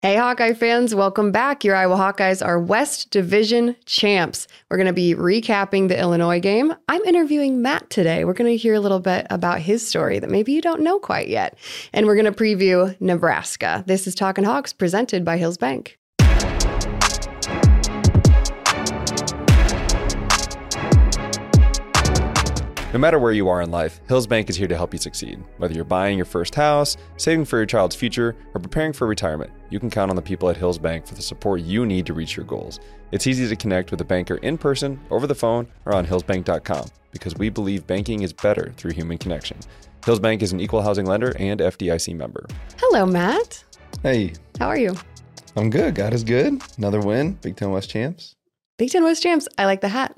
Hey, Hawkeye fans, welcome back. Your Iowa Hawkeyes are West Division champs. We're going to be recapping the Illinois game. I'm interviewing Matt today. We're going to hear a little bit about his story that maybe you don't know quite yet. And we're going to preview Nebraska. This is Talking Hawks presented by Hills Bank. No matter where you are in life, Hills Bank is here to help you succeed. Whether you're buying your first house, saving for your child's future, or preparing for retirement, you can count on the people at Hills Bank for the support you need to reach your goals. It's easy to connect with a banker in person, over the phone, or on hillsbank.com because we believe banking is better through human connection. Hills Bank is an equal housing lender and FDIC member. Hello, Matt. Hey, How are you? I'm good. God is good. Another win. Big Ten West champs. Big Ten West champs. I like the hat.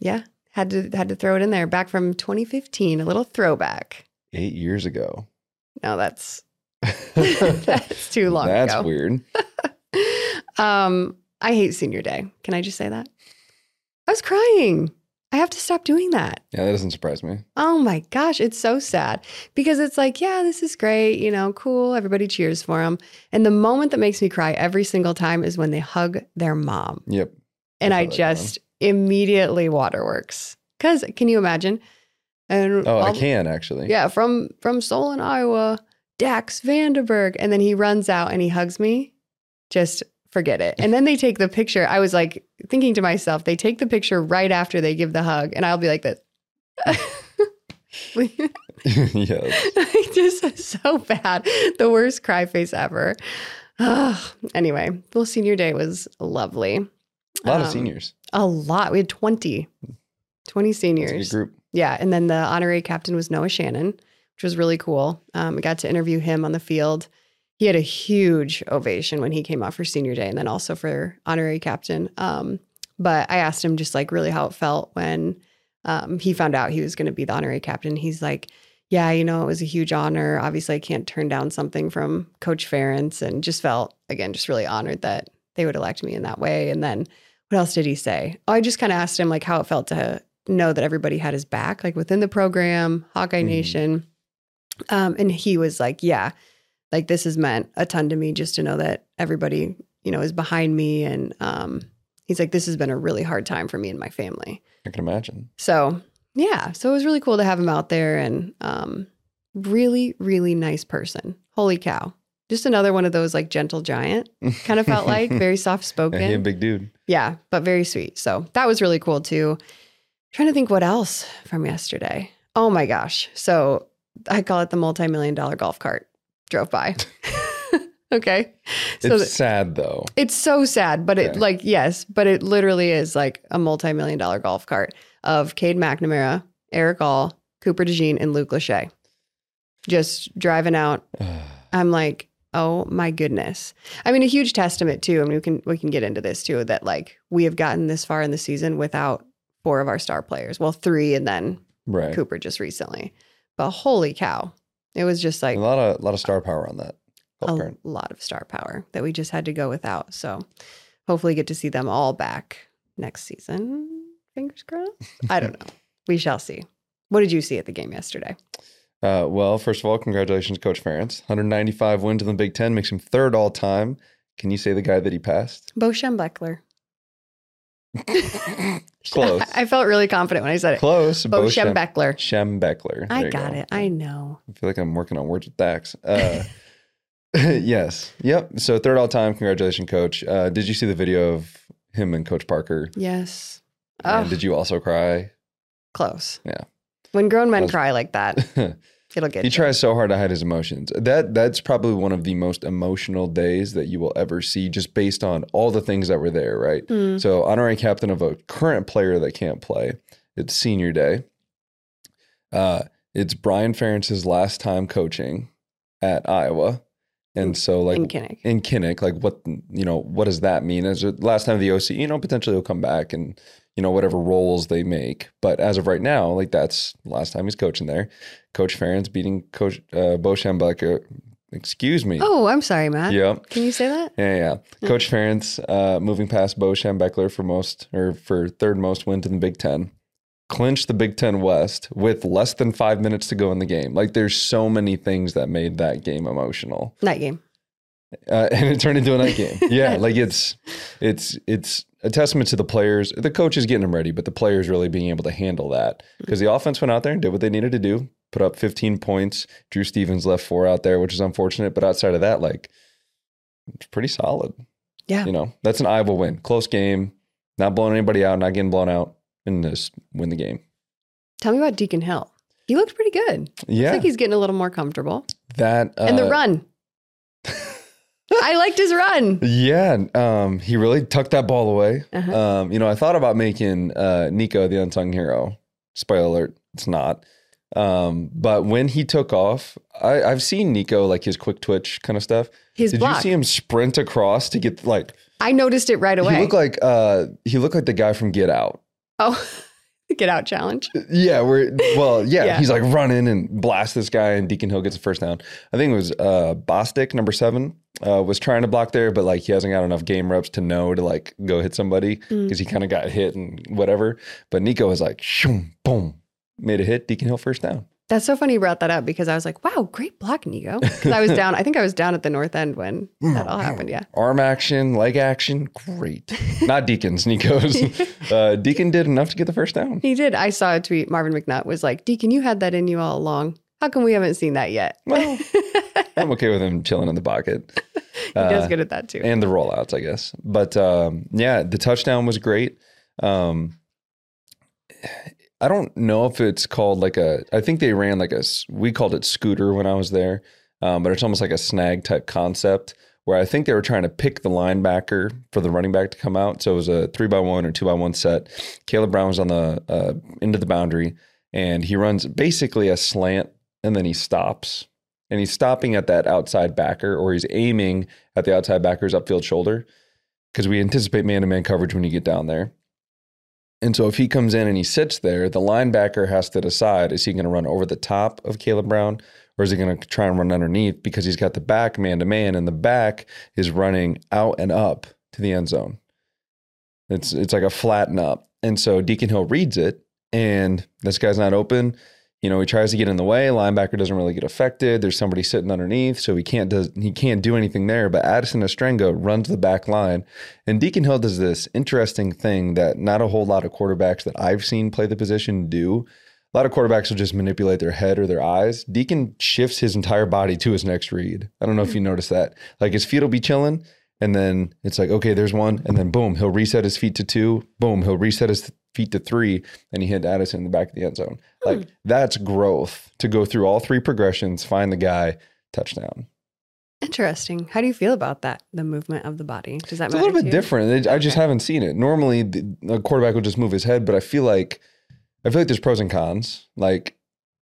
Yeah, had to had to throw it in there. Back from 2015, a little throwback. Eight years ago. No, that's that's too long That's ago. weird. Um, I hate senior day. Can I just say that? I was crying. I have to stop doing that. Yeah, that doesn't surprise me. Oh my gosh, it's so sad because it's like, yeah, this is great, you know, cool. Everybody cheers for them. And the moment that makes me cry every single time is when they hug their mom. Yep. And I one. just immediately waterworks. Cause can you imagine? And Oh, I can actually. Yeah, from from Solon, Iowa, Dax VandeBerg. And then he runs out and he hugs me. Just forget it. And then they take the picture. I was like thinking to myself, they take the picture right after they give the hug, and I'll be like this. yes. I just so bad. The worst cry face ever. Anyway, well, senior day was lovely. A lot of Um, seniors. A lot. We had 20. 20 It's a seniors. group. Yeah, and then the honorary captain was Noah Shannon, which was really cool. Um, we got to interview him on the field. He had a huge ovation when he came out for senior day, and then also for honorary captain. Um, but I asked him just like really how it felt when um, he found out he was going to be the honorary captain. He's like, "Yeah, you know, it was a huge honor. Obviously, I can't turn down something from Coach Ferentz, and just felt again just really honored that they would elect me in that way." And then what else did he say? Oh, I just kind of asked him like how it felt to know that everybody had his back, like within the program, Hawkeye Mhm. Nation. Um, and he was like, Yeah, like this has meant a ton to me just to know that everybody, you know, is behind me. And um, he's like, This has been a really hard time for me and my family. I can imagine. So yeah, so it was really cool to have him out there and um, really, really nice person. Holy cow. Just another one of those like gentle giant kind of felt like very soft Yeah, spoken. he a big dude. Yeah, but very sweet. So that was really cool too. Trying to think what else from yesterday. Oh my gosh. So I call it the multi million dollar golf cart drove by. okay. So it's sad though. it's so sad, but it like, yes, but it literally is like a multi million dollar golf cart of Cade McNamara, Erick All, Cooper DeJean, and Luke Lachey. Just driving out I'm like, oh my goodness. I mean, a huge testament too. I mean, we can we can get into this too. That like we have gotten this far in the season without four of our star players. Well, three, and then right. Cooper just recently. But holy cow, it was just like a lot of lot of star power on that. a cart. lot of star power that we just had to go without. So hopefully, get to see them all back next season. Fingers crossed. I don't know. We shall see. What did you see at the game yesterday? Uh, well, first of all, congratulations, Coach Ferentz. 195 wins in the Big Ten makes him third all time. Can you say the guy that he passed? Bo Schembechler. Close. I felt really confident when I said it. Close. Bo Shem- Schembechler. Schembechler. I got go. it. I know. I feel like I'm working on words with Dax. Uh, yes. Yep. So third all time. Congratulations, Coach. Uh, did you see the video of him and Coach Parker? Yes. And Oh, did you also cry? close. Yeah. When grown men cry like that, it'll get you. tries so hard to hide his emotions. That that's probably one of the most emotional days that you will ever see, just based on all the things that were there. Right. Mm. So honorary captain of a current player that can't play. It's senior day. Uh, it's Brian Ferentz's last time coaching at Iowa, and so like in Kinnick. in Kinnick, like what you know, what does that mean? As last time of the OC, you know, potentially he'll come back and you know whatever roles they make. But as of right now, like that's last time he's coaching there. Coach Ferentz beating Coach uh, Bo Schembechler. Excuse me. Oh, I'm sorry, Matt. Yeah. Can you say that? Yeah, yeah. Coach Ferentz uh, moving past Bo Schembechler for most or for third most wins in the Big Ten, clinched the Big Ten West with less than five minutes to go in the game. Like there's so many things that made that game emotional. Night game. uh, and it turned into a night game. Yeah, like it's it's it's a testament to the players. The coach is getting them ready, but the players really being able to handle that because the offense went out there and did what they needed to do, put up 15 points. Drew Stevens left four out there, which is unfortunate, but outside of that, like it's pretty solid. Yeah. You know, that's an Iowa win. Close game, not blowing anybody out, not getting blown out, and just win the game. Tell me about Deacon Hill. He looked pretty good. Yeah, Looks like he's getting a little more comfortable. that uh, and the run. I liked his run. Yeah, um, he really tucked that ball away. Uh-huh. Um, you know, I thought about making uh, Nico the unsung hero. Spoiler alert, it's not. Um, but when he took off, I, I've seen Nico like his quick twitch kind of stuff. His Did block. you see him sprint across to get like I noticed it right away. he looked like uh he looked like the guy from Get Out. Oh, get out challenge. Yeah, we're well, yeah, Yeah. he's like running and blast this guy, and Deacon Hill gets a first down. I think it was uh Bostic, number seven, uh, was trying to block there, but like he hasn't got enough game reps to know to like go hit somebody Mm. because he kind of got hit and whatever. But Nico was like, shoom, boom, made a hit. Deacon Hill first down. That's so funny you brought that up because I was like, wow, great block, Nico. Because I was down, I think I was down at the north end when that all happened. Yeah. Arm action, leg action, great. Not Deacon's, Nico's. uh, Deacon did enough to get the first down. He did. I saw a tweet. Marvin McNutt was like, Deacon, you had that in you all along. How come we haven't seen that yet? Well, I'm okay with him chilling in the pocket. He does Uh, good at that too. and the rollouts, I guess. But um, yeah, the touchdown was great. Um, I don't know if it's called like a. I think they ran like a. We called it scooter when I was there, um, but it's almost like a snag type concept where I think they were trying to pick the linebacker for the running back to come out. So it was a three by one or two by one set. Kaleb Brown was on the uh, end of the boundary, and he runs basically a slant, and then he stops, and he's stopping at that outside backer, or he's aiming at the outside backer's upfield shoulder because we anticipate man to man coverage when you get down there. And so if he comes in and he sits there, the linebacker has to decide is he going to run over the top of Kaleb Brown or is he going to try and run underneath because he's got the back man to man and the back is running out and up to the end zone. It's it's like a flatten up. And so Deacon Hill reads it and this guy's not open. You know, he tries to get in the way. Linebacker doesn't really get affected. There's somebody sitting underneath, so he can't does he can't do anything there. But Addison Ostrenga runs the back line, and Deacon Hill does this interesting thing that not a whole lot of quarterbacks that I've seen play the position do. A lot of quarterbacks will just manipulate their head or their eyes. Deacon shifts his entire body to his next read. I don't know if you noticed that. Like his feet will be chilling, and then it's like, okay, there's one, and then boom, he'll reset his feet to two. Boom, he'll reset his feet to three, and he hit Addison in the back of the end zone. Hmm. Like that's growth to go through all three progressions, find the guy, touchdown. Interesting. How do you feel about that? The movement of the body. Does that It's a little bit you? different. It- I just haven't seen it. Normally, the, a quarterback will just move his head, but I feel like I feel like there's pros and cons. Like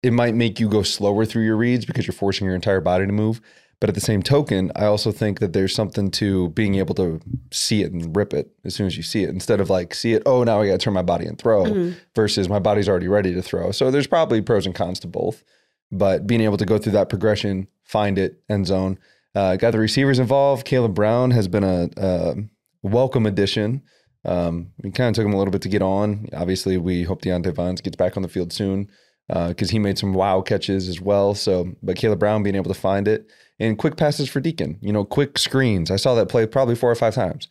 it might make you go slower through your reads because you're forcing your entire body to move. But at the same token, I also think that there's something to being able to see it and rip it as soon as you see it, instead of like see it. Oh, now I got to turn my body and throw. Mhm. Versus my body's already ready to throw. So there's probably pros and cons to both. But being able to go through that progression, find it, end zone, uh, got the receivers involved. Kaleb Brown has been a, a welcome addition. Um, we kind of took him a little bit to get on. Obviously, we hope Diante Vines gets back on the field soon because he made some wow catches as well. So, but Kaleb Brown being able to find it and quick passes for Deacon, you know, quick screens. I saw that play probably four or five times.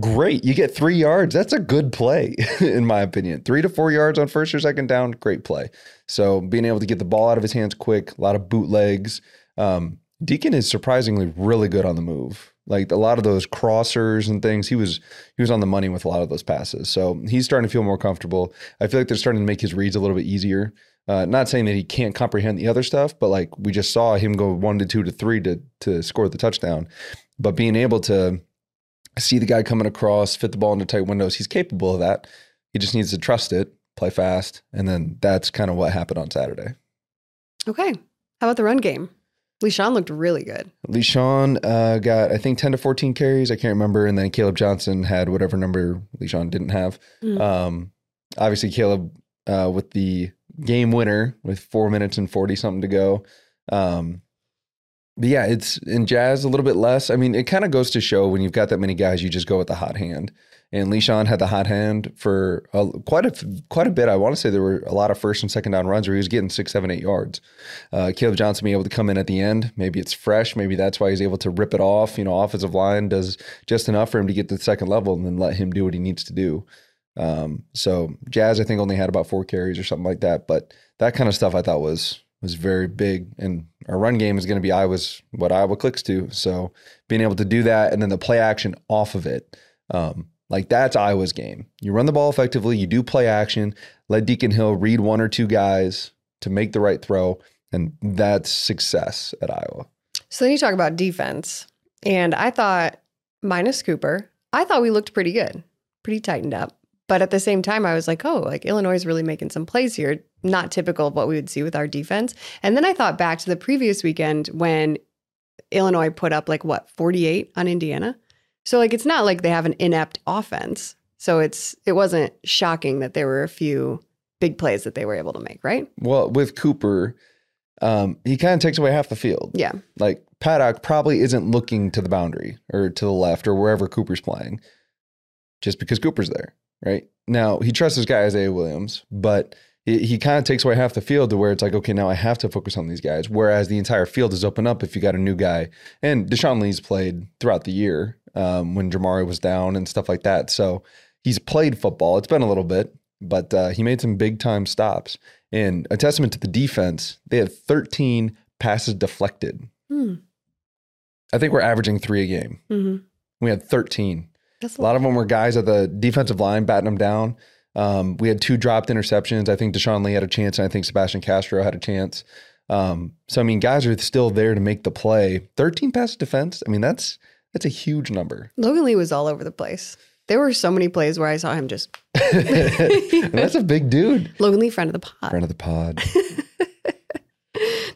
Great. You get three yards. That's a good play, in my opinion. Three to four yards on first or second down, great play. So being able to get the ball out of his hands quick, a lot of bootlegs. Um, Deacon is surprisingly really good on the move. Like a lot of those crossers and things, he was he was on the money with a lot of those passes. So he's starting to feel more comfortable. I feel like they're starting to make his reads a little bit easier. Uh, not saying that he can't comprehend the other stuff, but like we just saw him go one to two to three to to score the touchdown. But being able to see the guy coming across, fit the ball into tight windows, he's capable of that. He just needs to trust it, play fast, and then that's kind of what happened on Saturday. Okay. How about the run game? Leshon looked really good. Leshon uh, got, I think, 10 to 14 carries. I can't remember. And then Kaleb Johnson had whatever number Leshon didn't have. Mm. Um, obviously, Kaleb uh, with the game winner with four minutes and 40 something to go. Um, but yeah, it's in jazz a little bit less. I mean, it kind of goes to show when you've got that many guys, you just go with the hot hand. And Leshon had the hot hand for a, quite a quite a bit. I want to say there were a lot of first and second down runs where he was getting six, seven, eight yards. Uh, Kaleb Johnson being able to come in at the end. Maybe it's fresh. Maybe that's why he's able to rip it off. You know, offensive line does just enough for him to get to the second level and then let him do what he needs to do. Um, so Jazz, I think, only had about four carries or something like that. But that kind of stuff I thought was was very big. And our run game is going to be Iowa's what Iowa clicks to. So being able to do that and then the play action off of it. Um, like that's Iowa's game. You run the ball effectively, you do play action, let Deacon Hill read one or two guys to make the right throw, and that's success at Iowa. So then you talk about defense. And I thought, minus Cooper, I thought we looked pretty good, pretty tightened up. But at the same time, I was like, oh, like Illinois is really making some plays here. Not typical of what we would see with our defense. And then I thought back to the previous weekend when Illinois put up like what, 48 on Indiana? So like it's not like they have an inept offense. So it's it wasn't shocking that there were a few big plays that they were able to make, right? Well, with Cooper, um, he kind of takes away half the field. Yeah. Like Paddock probably isn't looking to the boundary or to the left or wherever Cooper's playing, just because Cooper's there, right? Now he trusts his guy Isaiah Williams, but he, he kind of takes away half the field to where it's like, okay, now I have to focus on these guys. Whereas the entire field is open up if you got a new guy. And Deshaun Lee's played throughout the year um, when Jermari was down and stuff like that. So he's played football. It's been a little bit, but uh, he made some big time stops. And a testament to the defense, they had 13 passes deflected. Hmm. I think we're averaging three a game. Mm-hmm. We had 13. That's A lot of them were guys at the defensive line batting them down. Um, we had two dropped interceptions. I think Deshaun Lee had a chance, and I think Sebastian Castro had a chance. Um, so I mean, guys are still there to make the play. 13 pass defense. I mean, that's that's a huge number. Logan Lee was all over the place. There were so many plays where I saw him just that's a big dude. Logan Lee, friend of the pod. Friend of the pod.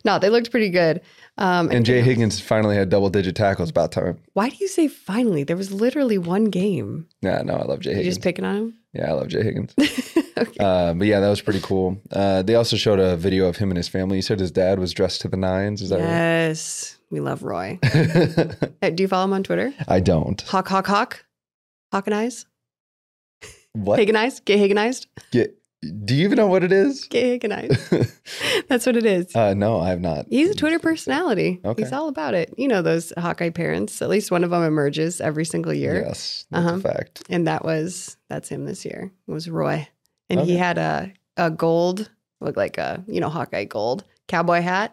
No, they looked pretty good. Um, And Jay Higgins finally had double digit tackles about time. why do you say finally? There was literally one game. Yeah, no, I love Jay Higgins. You Higgins. just picking on him? yeah, I love Jay Higgins. okay. Uh, but yeah, that was pretty cool. Uh, they also showed a video of him and his family. He said his dad was dressed to the nines. Is that yes, we love Roy. right? Uh, Do you follow him on Twitter? I don't. Hawk, hawk, hawk. Hawk and eyes? What? Higginized? Get Higginized? Get, do you even know what it is? Higginized. That's what it is. uh, no, I have not. He's a Twitter personality. Okay. He's all about it. You know those Hawkeye parents. At least one of them emerges every single year. Yes, that's Uh-huh. fact. And that was that's him this year. It was Roy. And he had a a gold, looked like a, you know, Hawkeye gold cowboy hat.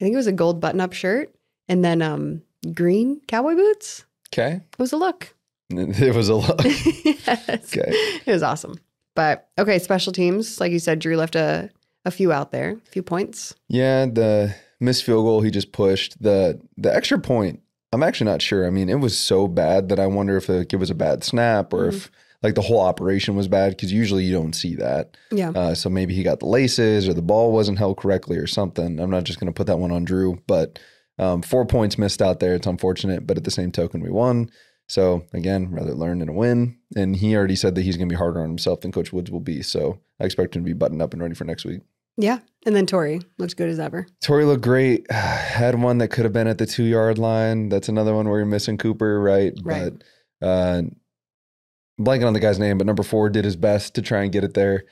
I think it was a gold button-up shirt. And then um green cowboy boots. Okay. It was a look. It was a look. yes. Okay. It was awesome. But okay, special teams. Like you said, Drew left a, a few out there, a few points. Yeah, the missed field goal he just pushed. The the extra point, I'm actually not sure. I mean, it was so bad that I wonder if it, it was a bad snap or if like the whole operation was bad because usually you don't see that. Yeah. Uh, so maybe he got the laces or the ball wasn't held correctly or something. I'm not just going to put that one on Drew, but um, four points missed out there. It's unfortunate, but at the same token, we won. So again, rather learn than a win. And he already said that he's going to be harder on himself than Coach Woods will be. So I expect him to be buttoned up and ready for next week. Yeah. And then Tory looks good as ever. Tory looked great. Had one that could have been at the two yard line. That's another one where you're missing Cooper, right? Right. But uh, blanking on the guy's name, but number four did his best to try and get it there.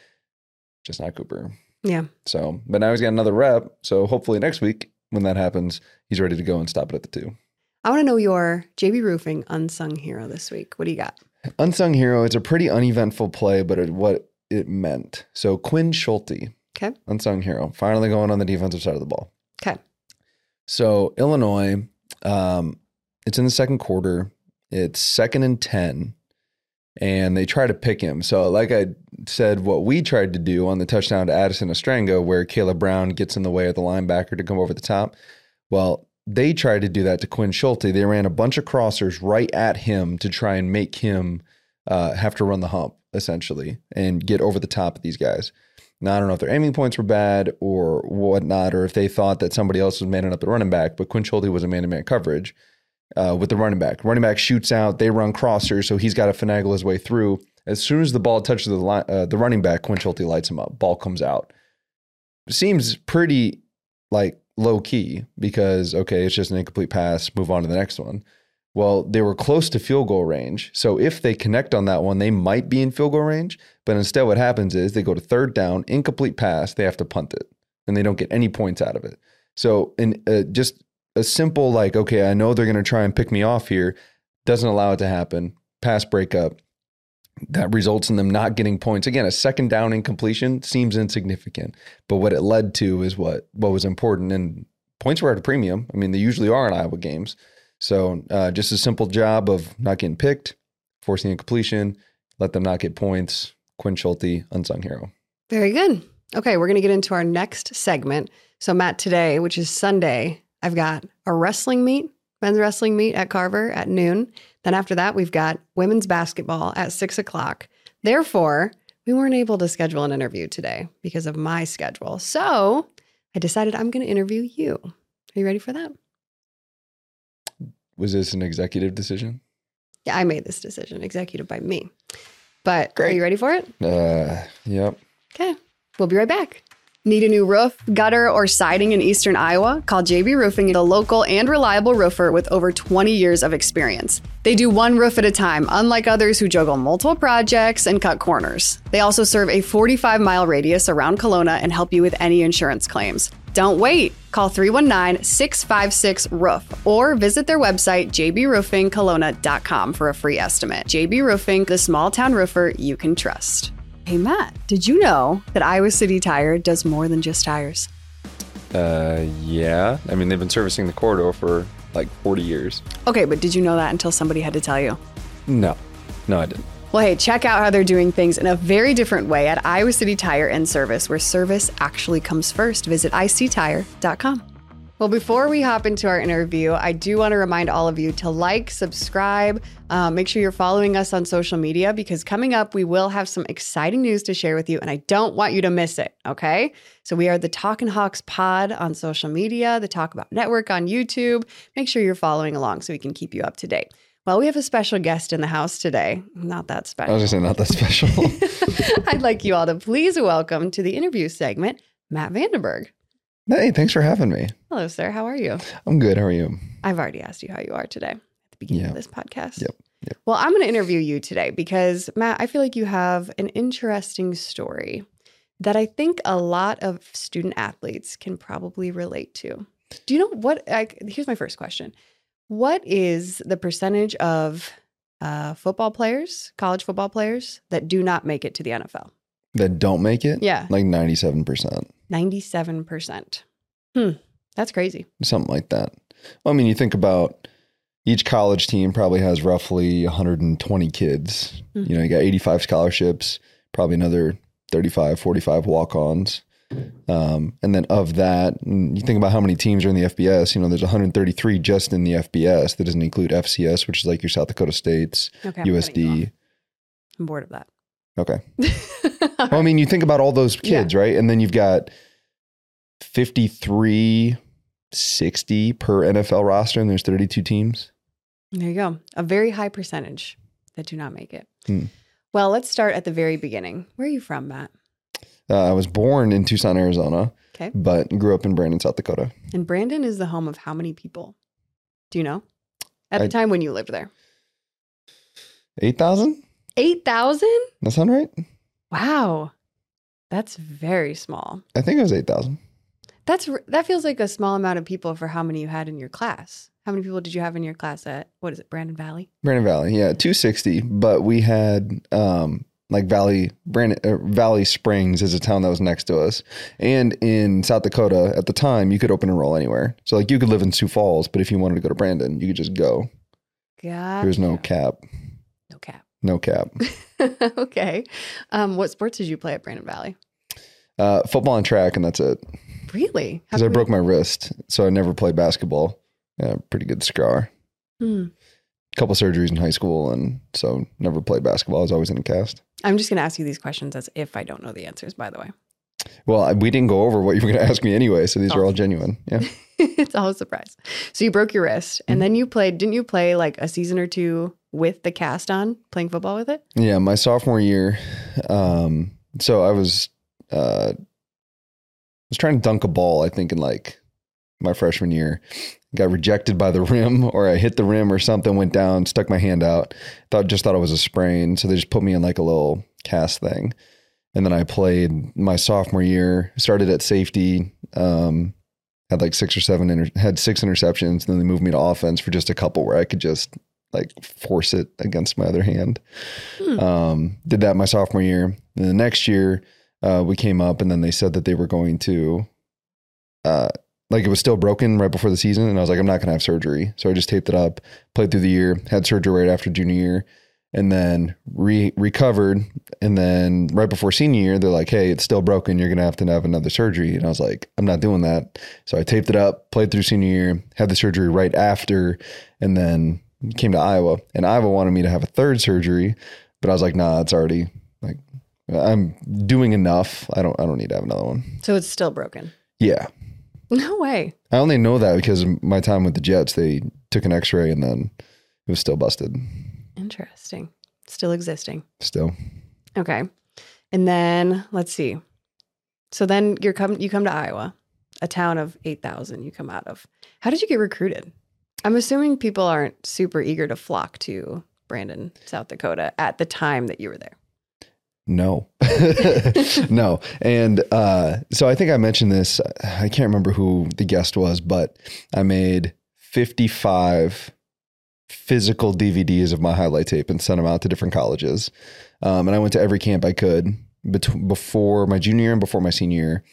Just not Cooper. Yeah. So, but now he's got another rep. So hopefully next week when that happens, he's ready to go and stop it at the two. I want to know your JB Roofing unsung hero this week. What do you got? Unsung hero. It's a pretty uneventful play, but it, what it meant. So Quinn Schulte, Okay. unsung hero, finally going on the defensive side of the ball. Okay. So Illinois, um, it's in the second quarter. It's second and ten, and they try to pick him. So, like I said, what we tried to do on the touchdown to Addison Ostrenga, where Kaleb Brown gets in the way of the linebacker to come over the top. Well, they tried to do that to Quinn Schulte. They ran a bunch of crossers right at him to try and make him uh, have to run the hump essentially and get over the top of these guys. Now, I don't know if their aiming points were bad or whatnot, or if they thought that somebody else was manning up the running back, but Quinn Schulte was a man to man coverage uh, with the running back. Running back shoots out, they run crossers, so he's got to finagle his way through. As soon as the ball touches the, line, uh, the running back, Quinn Schulte lights him up. Ball comes out. Seems pretty like low key because okay, it's just an incomplete pass, move on to the next one. Well, they were close to field goal range. So if they connect on that one, they might be in field goal range. But instead, what happens is they go to third down, incomplete pass, they have to punt it, and they don't get any points out of it. So, in uh, just a simple like, okay, I know they're going to try and pick me off here, doesn't allow it to happen. Pass breakup that results in them not getting points. Again, a second down incompletion seems insignificant, but what it led to is what what was important. And points were at a premium. I mean, they usually are in Iowa games. So uh, just a simple job of not getting picked, forcing a completion, let them not get points. Quinn Schulte, unsung hero. Very good. Okay, we're going to get into our next segment. So, Matt, today, which is Sunday, I've got a wrestling meet, men's wrestling meet at Carver at noon. Then after that, we've got women's basketball at six o'clock. Therefore, we weren't able to schedule an interview today because of my schedule. So I decided I'm going to interview you. Are you ready for that? Was this an executive decision? Yeah, I made this decision, executive by me. But are you ready for it? Uh, yep. Okay, we'll be right back. Need a new roof, gutter, or siding in eastern Iowa? Call JB Roofing, a local and reliable roofer with over 20 years of experience. They do one roof at a time, unlike others who juggle multiple projects and cut corners. They also serve a 45 mile radius around Kalona and help you with any insurance claims. Don't wait. Call 319 656 Roof or visit their website, jbroofingkalona.com, for a free estimate. JB Roofing, the small town roofer you can trust. Hey, Matt, did you know that Iowa City Tire does more than just tires? Uh, yeah. I mean, they've been servicing the corridor for like 40 years. Okay, but did you know that until somebody had to tell you? No, no, I didn't. Well, hey, check out how they're doing things in a very different way at Iowa City Tire and Service, where service actually comes first. Visit ictire.com. Well, before we hop into our interview, I do want to remind all of you to like, subscribe, uh, make sure you're following us on social media because coming up, we will have some exciting news to share with you, and I don't want you to miss it. Okay. So we are the Talkin' Hawks pod on social media, the Talk About Network on YouTube. Make sure you're following along so we can keep you up to date. Well, we have a special guest in the house today. Not that special. I was just saying, not that special. I'd like you all to please welcome to the interview segment Matt VandeBerg. Hey, thanks for having me. Hello, sir. How are you? I'm good. How are you? I've already asked you how you are today at the beginning Yeah. of this podcast. Yep, yep. Well, I'm going to interview you today because, Matt, I feel like you have an interesting story that I think a lot of student athletes can probably relate to. Do you know what? Like, here's my first question What is the percentage of uh, football players, college football players, that do not make it to the NFL? That don't make it? Yeah. Like 97%, 97%. Hmm. That's crazy. something like that. Well, I mean, you think about each college team probably has roughly 120 kids. Mhm. You know, you got 85 scholarships, probably another 35, 45 walk ons. Um, and then of that, you think about how many teams are in the FBS. You know, there's 133 just in the FBS. That doesn't include FCS, which is like your South Dakota States, Okay. USD. I'm bored of that. Okay. Well, I mean, you think about all those kids, right? And then you've got 53, 60 per NFL roster, and there's 32 teams. There you go. A very high percentage that do not make it. Hmm. Well, let's start at the very beginning. Where are you from, Matt? Uh, I was born in Tucson, Arizona, Okay. but grew up in Brandon, South Dakota. And Brandon is the home of how many people? Do you know? At the I- time when you lived there? 8,000? 8,000? That sound right? Wow. That's very small. I think it was 8,000. That's that feels like a small amount of people for how many you had in your class. How many people did you have in your class at what is it, Brandon Valley? Brandon Valley, yeah, 260. But we had um, like Valley, Brandon, uh, Valley Springs is a town that was next to us. And in South Dakota at the time, you could open enroll anywhere. So like you could live in Sioux Falls, but if you wanted to go to Brandon, you could just go. God. There was no cap. No cap. Okay. Um, what sports did you play at Brandon Valley? Uh, football and track, and that's it. Really? Because I broke my wrist, so I never played basketball. Yeah, pretty good scar. Hmm. couple surgeries in high school, and so never played basketball. I was always in a cast. I'm just going to ask you these questions as if I don't know the answers, by the way. Well, I- we didn't go over what you were going to ask me anyway, so these are all genuine. Yeah, it's all a surprise. So you broke your wrist and Mhm. then you played, didn't you play like a season or two with the cast on, playing football with it? yeah. My sophomore year, um, so I was uh, was trying to dunk a ball. I think in like my freshman year. Got rejected by the rim, or I hit the rim, or something went down. Stuck my hand out. Thought just thought it was a sprain, so they just put me in like a little cast thing. And then I played my sophomore year. Started at safety. Um, had like six or seven inter- had six interceptions. And then they moved me to offense for just a couple where I could just like force it against my other hand. Hmm. Um, did that my sophomore year. Then the next year, uh, we came up, and then they said that they were going to, uh, like it was still broken right before the season, and I was like, I'm not gonna have surgery, so I just taped it up, played through the year, had surgery right after junior year, and then re- recovered, and then right before senior year, they're like, Hey, it's still broken, you're gonna have to have another surgery, and I was like, I'm not doing that, so I taped it up, played through senior year, had the surgery right after, and then came to Iowa, and Iowa wanted me to have a third surgery, but I was like, Nah, it's already like I'm doing enough. I don't I don't need to have another one. So it's still broken. Yeah. No way. I only know that because my time with the Jets, they took an x-ray and then it was still busted. Interesting. Still existing. Still. Okay. And then let's see. So then you're come you come to Iowa, a town of 8,000 you come out of. How did you get recruited? I'm assuming people aren't super eager to flock to Brandon, South Dakota at the time that you were there. No. no. And uh, so I think I mentioned this. I can't remember who the guest was, but I made 55 physical DVDs of my highlight tape and sent them out to different colleges. Um, and I went to every camp I could bet- before my junior and before my senior year.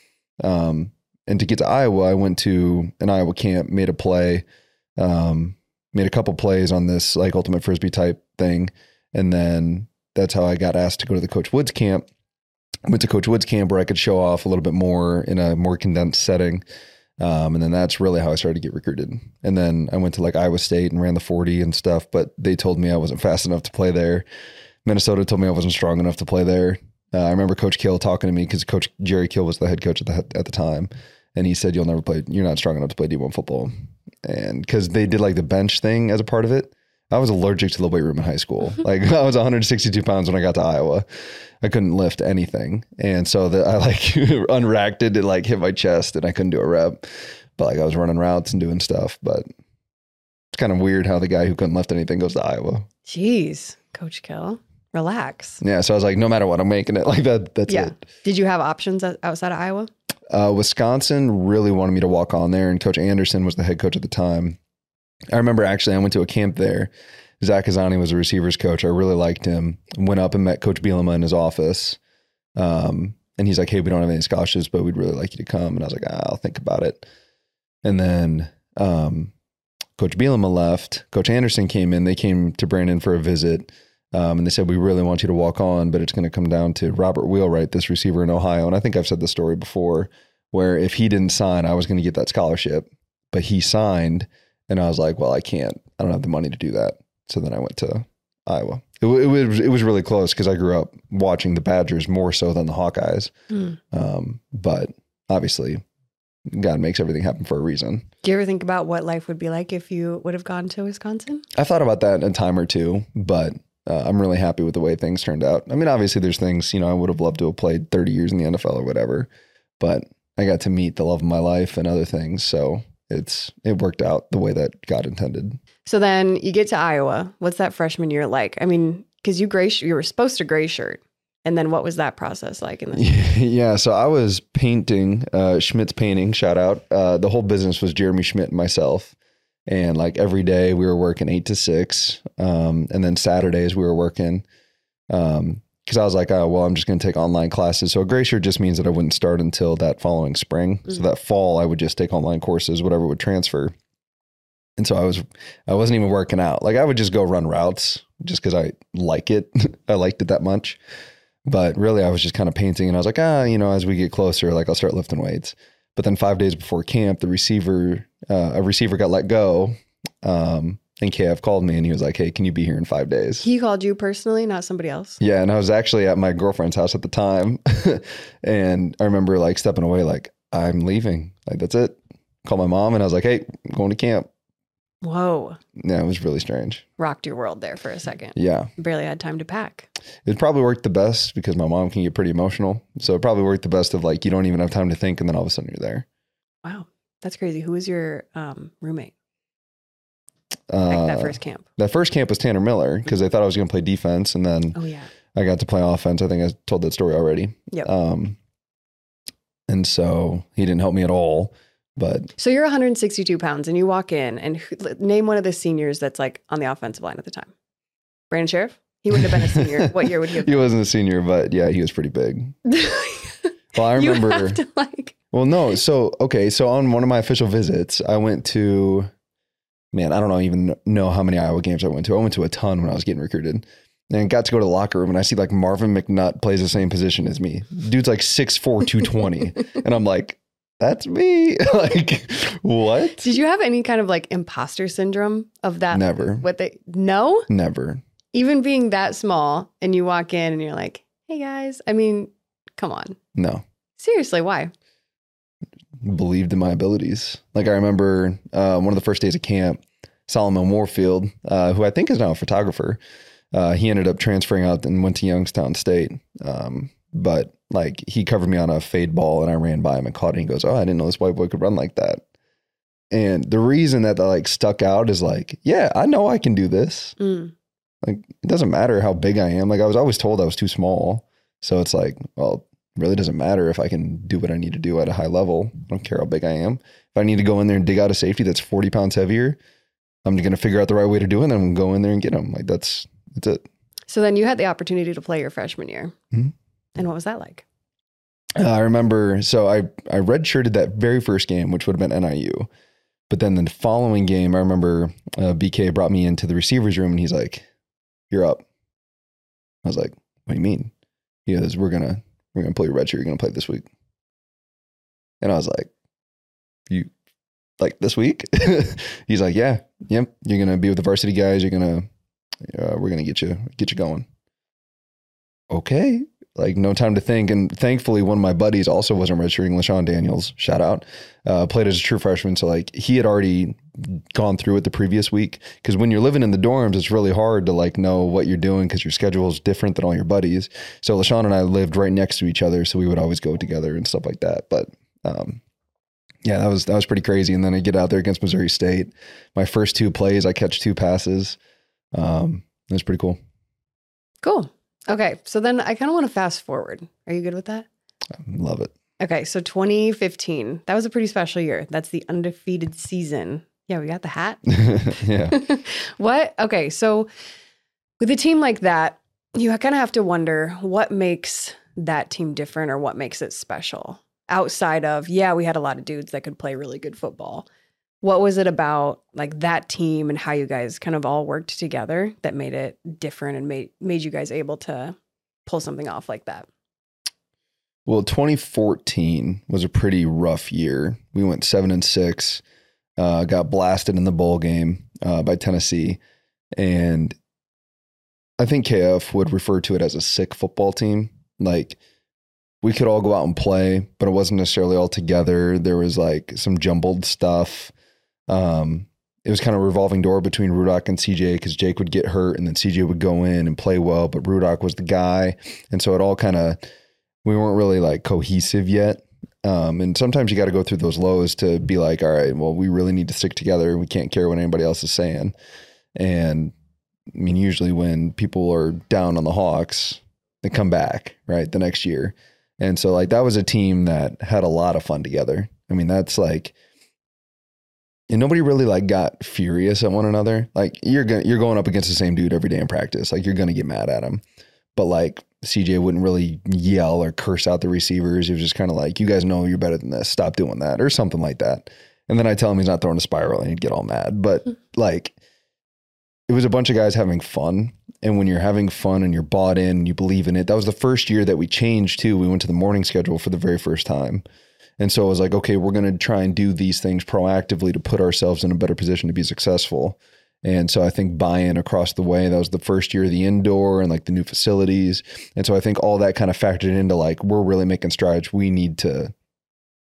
Um, and to get to Iowa, I went to an Iowa camp, made a play, um, made a couple plays on this like ultimate frisbee type thing. And then that's how I got asked to go to the Coach Woods camp. Went to Coach Woods camp where I could show off a little bit more in a more condensed setting. Um, and then that's really how I started to get recruited. And then I went to like Iowa State and ran the 40 and stuff, but they told me I wasn't fast enough to play there. Minnesota told me I wasn't strong enough to play there. Uh, I remember Coach Kill talking to me because Coach Jerry Kill was the head coach at the at the time, and he said, "You'll never play. You're not strong enough to play D1 football." And because they did like the bench thing as a part of it, I was allergic to the weight room in high school. like I was 162 pounds when I got to Iowa. I couldn't lift anything, and so that I like unracked it and like hit my chest, and I couldn't do a rep. But like I was running routes and doing stuff. But it's kind of weird how the guy who couldn't lift anything goes to Iowa. Jeez, Coach Kill. Relax. Yeah, so I was like, no matter what, I'm making it. Like that. That's Yeah. it. Did you have options outside of Iowa? Uh, Wisconsin really wanted me to walk on there, and Coach Andersen was the head coach at the time. I remember actually I went to a camp there. Zach Azzanni was a receivers coach. I really liked him. Went up and met Coach Bielema in his office. Um, and he's like, "Hey, we don't have any scholarships, but we'd really like you to come." And I was like, ah, "I'll think about it." And then um, Coach Bielema left. Coach Andersen came in. They came to Brandon for a visit. Um, and they said, We really want you to walk on, but it's going to come down to Robert Wheelwright, this receiver in Ohio. And I think I've said the story before where if he didn't sign, I was going to get that scholarship, but he signed. And I was like, Well, I can't, I don't have the money to do that. So then I went to Iowa. It, it was, it was really close because I grew up watching the Badgers more so than the Hawkeyes. Hmm. Um, but obviously, God makes everything happen for a reason. Do you ever think about what life would be like if you would have gone to Wisconsin? I thought about that a time or two, but uh, I'm really happy with the way things turned out. I mean, obviously, there's things you know I would have loved to have played 30 years in the NFL or whatever, but I got to meet the love of my life and other things, so it's it worked out the way that God intended. So then you get to Iowa. What's that freshman year like? I mean, because you gray, sh- you were supposed to gray shirt, and then what was that process like? In the yeah, so I was painting uh, Schmidt's painting. Shout out! Uh, the whole business was Jeremy Schmidt and myself, and like every day we were working eight to six, um, and then Saturdays we were working. Um, because I was like, oh well, I'm just going to take online classes. So a gray shirt just means that I wouldn't start until that following spring. So Mhm. that fall I would just take online courses, whatever would transfer. And so I was, I wasn't even working out. Like I would just go run routes just because I like it. I liked it that much. But really, I was just kind of painting, and I was like, ah, you know, as we get closer, like I'll start lifting weights. But then five days before camp, the receiver, uh, a receiver got let go, um, and KF called me, and he was like, "Hey, can you be here in five days?" he called you personally, not somebody else. Yeah, and I was actually at my girlfriend's house at the time, and I remember like stepping away, like I'm leaving, like that's it. Call my mom, and I was like, "Hey, I'm going to camp." Whoa, Yeah, it was really strange. rocked your world there for a second. Yeah, Barely had time to pack. it probably worked the best because my mom can get pretty emotional, so it probably worked the best of like you don't even have time to think, and then all of a sudden you're there. Wow. That's crazy. Who was your um, roommate Uh, at that first camp? that first camp was Tanner Miller because they thought I was going to play defense, and then Oh yeah. I got to play offense. I think I told that story already. Yep. Um, and so he didn't help me at all. But So you're 162 pounds, and you walk in, and who, name one of the seniors that's like on the offensive line at the time. Brandon Scherff. He wouldn't have been a senior. what year would he have? Been? he wasn't a senior, but yeah, he was pretty big. Well, I remember. to like. Well, no. So, okay. So, on one of my official visits, I went to, man, I don't know, even know how many Iowa games I went to. I went to a ton when I was getting recruited and got to go to the locker room and I see like Marvin McNutt plays the same position as me. Dude's like 6'4, 220. and I'm like, that's me. like, what? Did you have any kind of like imposter syndrome of that? Never. What they no, Never. even being that small, and you walk in and you're like, "Hey guys," I mean, come on, No. seriously, why? Believed in my abilities. Like, I remember uh, one of the first days of camp, Solomon Warfield, uh, who I think is now a photographer, uh, he ended up transferring out and went to Youngstown State. Um, but like he covered me on a fade ball and I ran by him and caught it. And he goes, Oh, I didn't know this white boy could run like that. And the reason that that like stuck out is like, yeah, I know I can do this. Mm. Like it doesn't matter how big I am. Like I was always told I was too small. So it's like, well, really doesn't matter if I can do what I need to do at a high level. I don't care how big I am. If I need to go in there and dig out a safety that's 40 pounds heavier, I'm going to figure out the right way to do it and then I'm going to go in there and get him. Like that's, that's it. So then you had the opportunity to play your freshman year, Mhm. and what was that like? Uh, I remember, so I I redshirted that very first game, which would have been NIU. But then the following game, I remember uh, BK brought me into the receivers room and he's like, "You're up." I was like, "What do you mean?" He goes, "We're gonna we're gonna play your redshirt. You're gonna play this week." And I was like, "You like this week?" he's like, "Yeah, yep. You're gonna be with the varsity guys. You're gonna uh, we're gonna get you get you going." Okay, like no time to think. And thankfully, one of my buddies also wasn't redshirting, LeShun Daniels, shout out, uh, played as a true freshman. So like he had already gone through it the previous week. Because when you're living in the dorms, it's really hard to like know what you're doing because your schedule is different than all your buddies. So LeShun and I lived right next to each other, so we would always go together and stuff like that. But um, yeah, that was that was pretty crazy. And then I get out there against Missouri State. My first two plays, I catch two passes. Um, it was pretty cool. Cool. Okay, so then I kind of want to fast forward. Are you good with that? I love it. Okay, so 2015, that was a pretty special year. That's the undefeated season. Yeah, we got the hat. yeah. what? Okay, so with a team like that, you kind of have to wonder what makes that team different or what makes it special outside of, yeah, we had a lot of dudes that could play really good football. What was it about like that team and how you guys kind of all worked together that made it different and made made you guys able to pull something off like that? Well, 2014 was a pretty rough year. We went seven and six, uh, got blasted in the bowl game uh, by Tennessee, and I think KF would refer to it as a sick football team. Like we could all go out and play, but it wasn't necessarily all together. There was like some jumbled stuff. Um, it was kind of a revolving door between Rudock and CJ because Jake would get hurt and then CJ would go in and play well, but Rudock was the guy, and so it all kind of we weren't really like cohesive yet. Um, and sometimes you got to go through those lows to be like, all right, well, we really need to stick together. We can't care what anybody else is saying. And I mean, usually when people are down on the Hawks, they come back right the next year. And so like that was a team that had a lot of fun together. I mean, that's like and nobody really like got furious at one another. Like you're going you're going up against the same dude every day in practice. Like you're going to get mad at him. But like CJ wouldn't really yell or curse out the receivers. He was just kind of like, "You guys know you're better than this. Stop doing that," or something like that. And then I tell him he's not throwing a spiral, and he'd get all mad. But mm-hmm. like, it was a bunch of guys having fun. And when you're having fun and you're bought in, and you believe in it. That was the first year that we changed too. We went to the morning schedule for the very first time. And so I was like, okay, we're going to try and do these things proactively to put ourselves in a better position to be successful. And so I think buy in across the way. That was the first year of the indoor and like the new facilities. And so I think all that kind of factored into like, we're really making strides. We need to,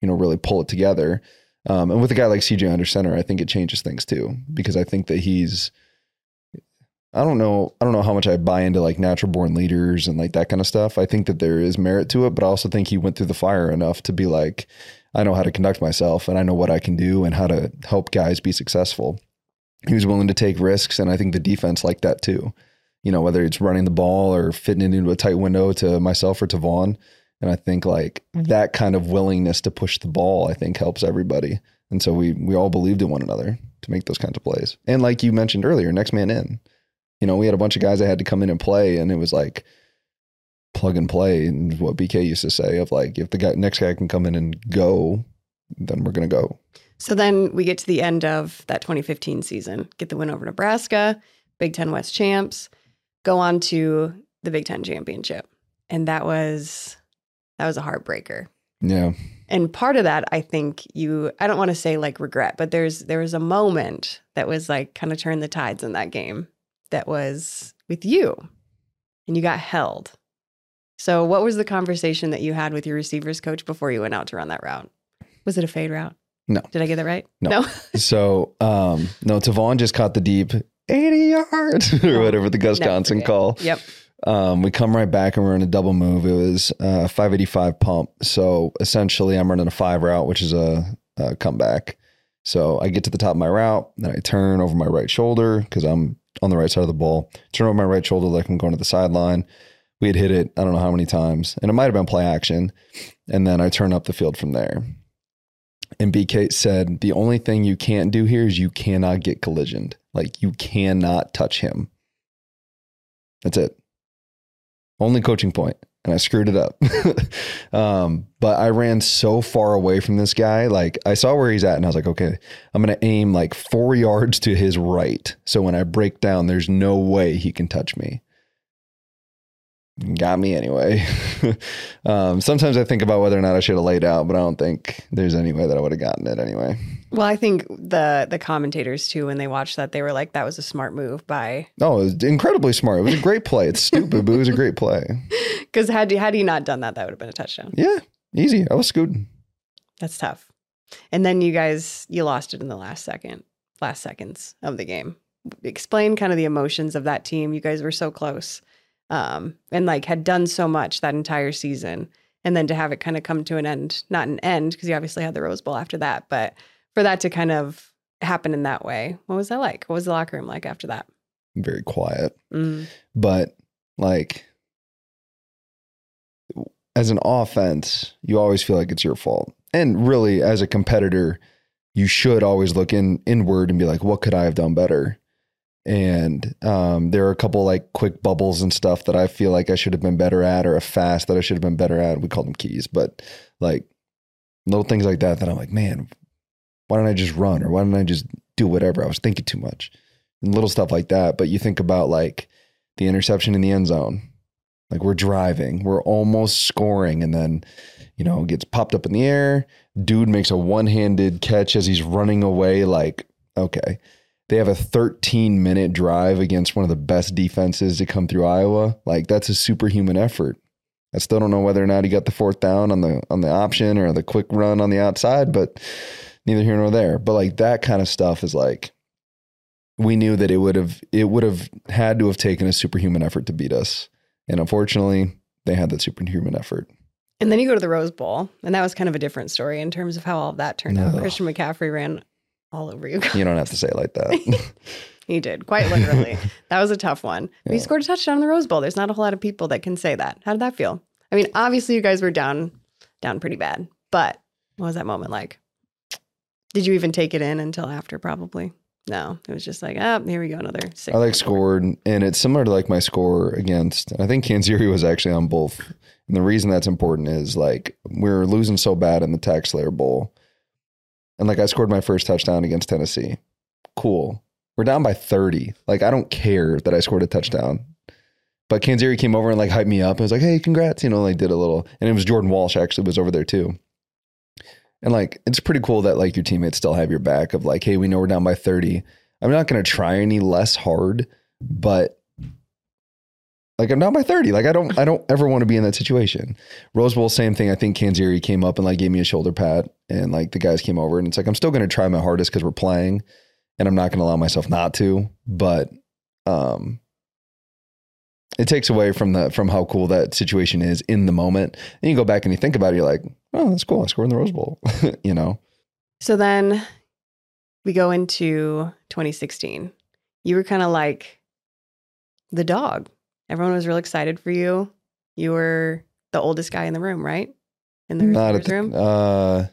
you know, really pull it together. Um, and with a guy like CJ under center, I think it changes things too, because I think that he's, I don't know. I don't know how much I buy into like natural born leaders and like that kind of stuff. I think that there is merit to it, but I also think he went through the fire enough to be like, I know how to conduct myself and I know what I can do and how to help guys be successful. He was willing to take risks, and I think the defense liked that too. You know, whether it's running the ball or fitting it into a tight window to myself or to Vaughn. And I think like mm-hmm. that kind of willingness to push the ball, I think helps everybody. And so we we all believed in one another to make those kinds of plays. And like you mentioned earlier, next man in. You know, we had a bunch of guys that had to come in and play, and it was like plug and play, and what BK used to say of like, if the guy next guy can come in and go, then we're gonna go. So then we get to the end of that 2015 season, get the win over Nebraska, Big Ten West champs, go on to the Big Ten championship, and that was that was a heartbreaker. Yeah, and part of that, I think you, I don't want to say like regret, but there's there was a moment that was like kind of turned the tides in that game that was with you and you got held. So, what was the conversation that you had with your receivers coach before you went out to run that route? Was it a fade route? No. Did I get that right? No. so, um, no, Tevaun just caught the deep 80 yards or whatever the Gus Johnson call. Yep. Um, we come right back and we're in a double move. It was uh, 585 pump. So essentially, I'm running a five route, which is a, a comeback. So I get to the top of my route, then I turn over my right shoulder because I'm on the right side of the ball. Turn over my right shoulder like I'm going to the sideline. We had hit it, I don't know how many times, and it might have been play action. And then I turn up the field from there. And BK said, The only thing you can't do here is you cannot get collisioned. Like you cannot touch him. That's it. Only coaching point. And I screwed it up. um, but I ran so far away from this guy. Like I saw where he's at and I was like, okay, I'm going to aim like four yards to his right. So when I break down, there's no way he can touch me. Got me anyway. um, sometimes I think about whether or not I should have laid out, but I don't think there's any way that I would have gotten it anyway. Well, I think the the commentators too, when they watched that, they were like, "That was a smart move by." No, it was incredibly smart. It was a great play. It's stupid, but it was a great play. Because had you had you not done that, that would have been a touchdown. Yeah, easy. I was scooting. That's tough. And then you guys you lost it in the last second, last seconds of the game. Explain kind of the emotions of that team. You guys were so close, um, and like had done so much that entire season, and then to have it kind of come to an end, not an end because you obviously had the Rose Bowl after that, but for that to kind of happen in that way, what was that like? What was the locker room like after that? Very quiet. Mm. but like as an offense, you always feel like it's your fault. And really, as a competitor, you should always look in inward and be like, what could I have done better? And um, there are a couple like quick bubbles and stuff that I feel like I should have been better at, or a fast that I should have been better at. We call them keys, but like little things like that that I'm like, man, why don't I just run or why don't I just do whatever? I was thinking too much and little stuff like that. But you think about like the interception in the end zone. Like we're driving, we're almost scoring, and then, you know, gets popped up in the air. Dude makes a one handed catch as he's running away. Like, okay. They have a 13 minute drive against one of the best defenses to come through Iowa. Like, that's a superhuman effort. I still don't know whether or not he got the fourth down on the on the option or the quick run on the outside, but neither here nor there. But like that kind of stuff is like we knew that it would have it would have had to have taken a superhuman effort to beat us. And unfortunately, they had that superhuman effort. And then you go to the Rose Bowl, and that was kind of a different story in terms of how all of that turned out. Christian McCaffrey ran all over you. You don't have to say it like that. he did, quite literally. that was a tough one. But He scored a touchdown in the Rose Bowl. There's not a whole lot of people that can say that. How did that feel? I mean, obviously you guys were down, down pretty bad. But what was that moment like? Did you even take it in until after? Probably. No, it was just like, oh, here we go, another six. I like scored, and it's similar to like my score against. I think Canzeri was actually on both. And the reason that's important is like we're losing so bad in the Tax Slayer Bowl, and like I scored my first touchdown against Tennessee. Cool. We're down by thirty. Like I don't care that I scored a touchdown. But Canzeri came over and like hyped me up and was like, "Hey, congrats!" You know, like did a little, and it was Jordan Walsh actually was over there too. And like, it's pretty cool that like your teammates still have your back of like, hey, we know we're down by 30. I'm not to try any less hard, but like I'm down by 30. Like I don't, I don't ever want to be in that situation. Rose Bowl, same thing. I think Canzeri came up and like gave me a shoulder pat and like the guys came over and it's like, I'm still going to try my hardest because we're playing and I'm not going to allow myself not to. But, um, it takes away from the from how cool that situation is in the moment. And you go back and you think about it, you're like, oh, that's cool. I scored in the Rose Bowl. you know. So then we go into 2016. You were kind of like the dog. Everyone was real excited for you. You were the oldest guy in the room, right? In the Not at the, room. uh,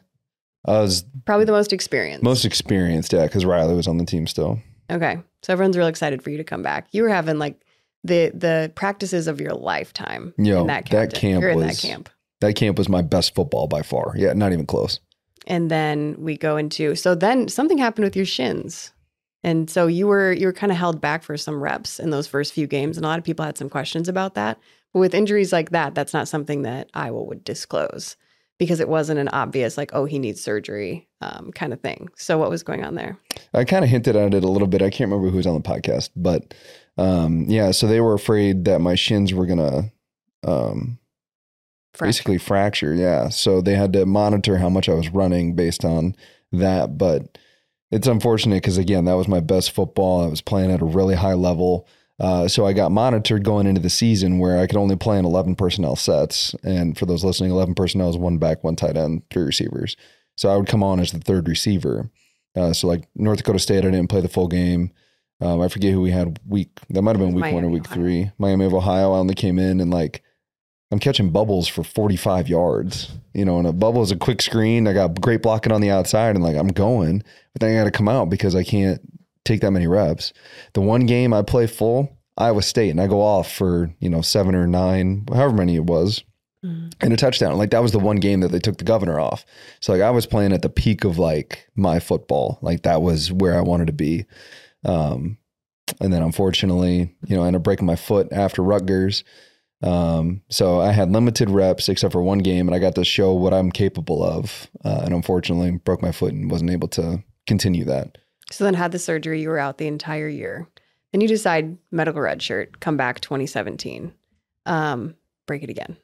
I was Probably the most experienced. most experienced, yeah, because Riley was on the team still. Okay. So everyone's real excited for you to come back. You were having like the the practices of your lifetime Yo, in that that camp. camp You're in that camp. That camp was my best football by far. Yeah, not even close. And then we go into so then something happened with your shins. And so you were you were kind of held back for some reps in those first few games. And a lot of people had some questions about that. But with injuries like that, that's not something that Iowa would disclose because it wasn't an obvious like, oh, he needs surgery um, kind of thing. So what was going on there? I kind of hinted at it a little bit. I can't remember who was on the podcast, but um, yeah, so they were afraid that my shins were gonna um, Fracture. basically fracture. Yeah, so they had to monitor how much I was running based on that. But it's unfortunate because again, that was my best football. I was playing at a really high level. Uh, so I got monitored going into the season where I could only play in 11 personnel sets. And for those listening, 11 personnel is one back, one tight end, three receivers. So I would come on as the third receiver. Uh, so like North Dakota State, I didn't play the full game. Um, I forget who we had week. That might have been week one or week Ohio. three. Miami of Ohio. I only came in and like I'm catching bubbles for 45 yards. You know, and a bubble is a quick screen. I got great blocking on the outside and like I'm going, but then I got to come out because I can't take that many reps. The one game I play full, Iowa State, and I go off for, you know, seven or nine, however many it was, Mhm. and a touchdown. Like that was the one game that they took the governor off. So like I was playing at the peak of like my football. Like that was where I wanted to be. Um, and then unfortunately, you know, I ended up breaking my foot after Rutgers. Um, so I had limited reps except for one game, and I got to show what I'm capable of. Uh, and unfortunately, broke my foot and wasn't able to continue that. So then had the surgery, you were out the entire year. Then you decide medical red shirt, come back 2017. Um, break it again.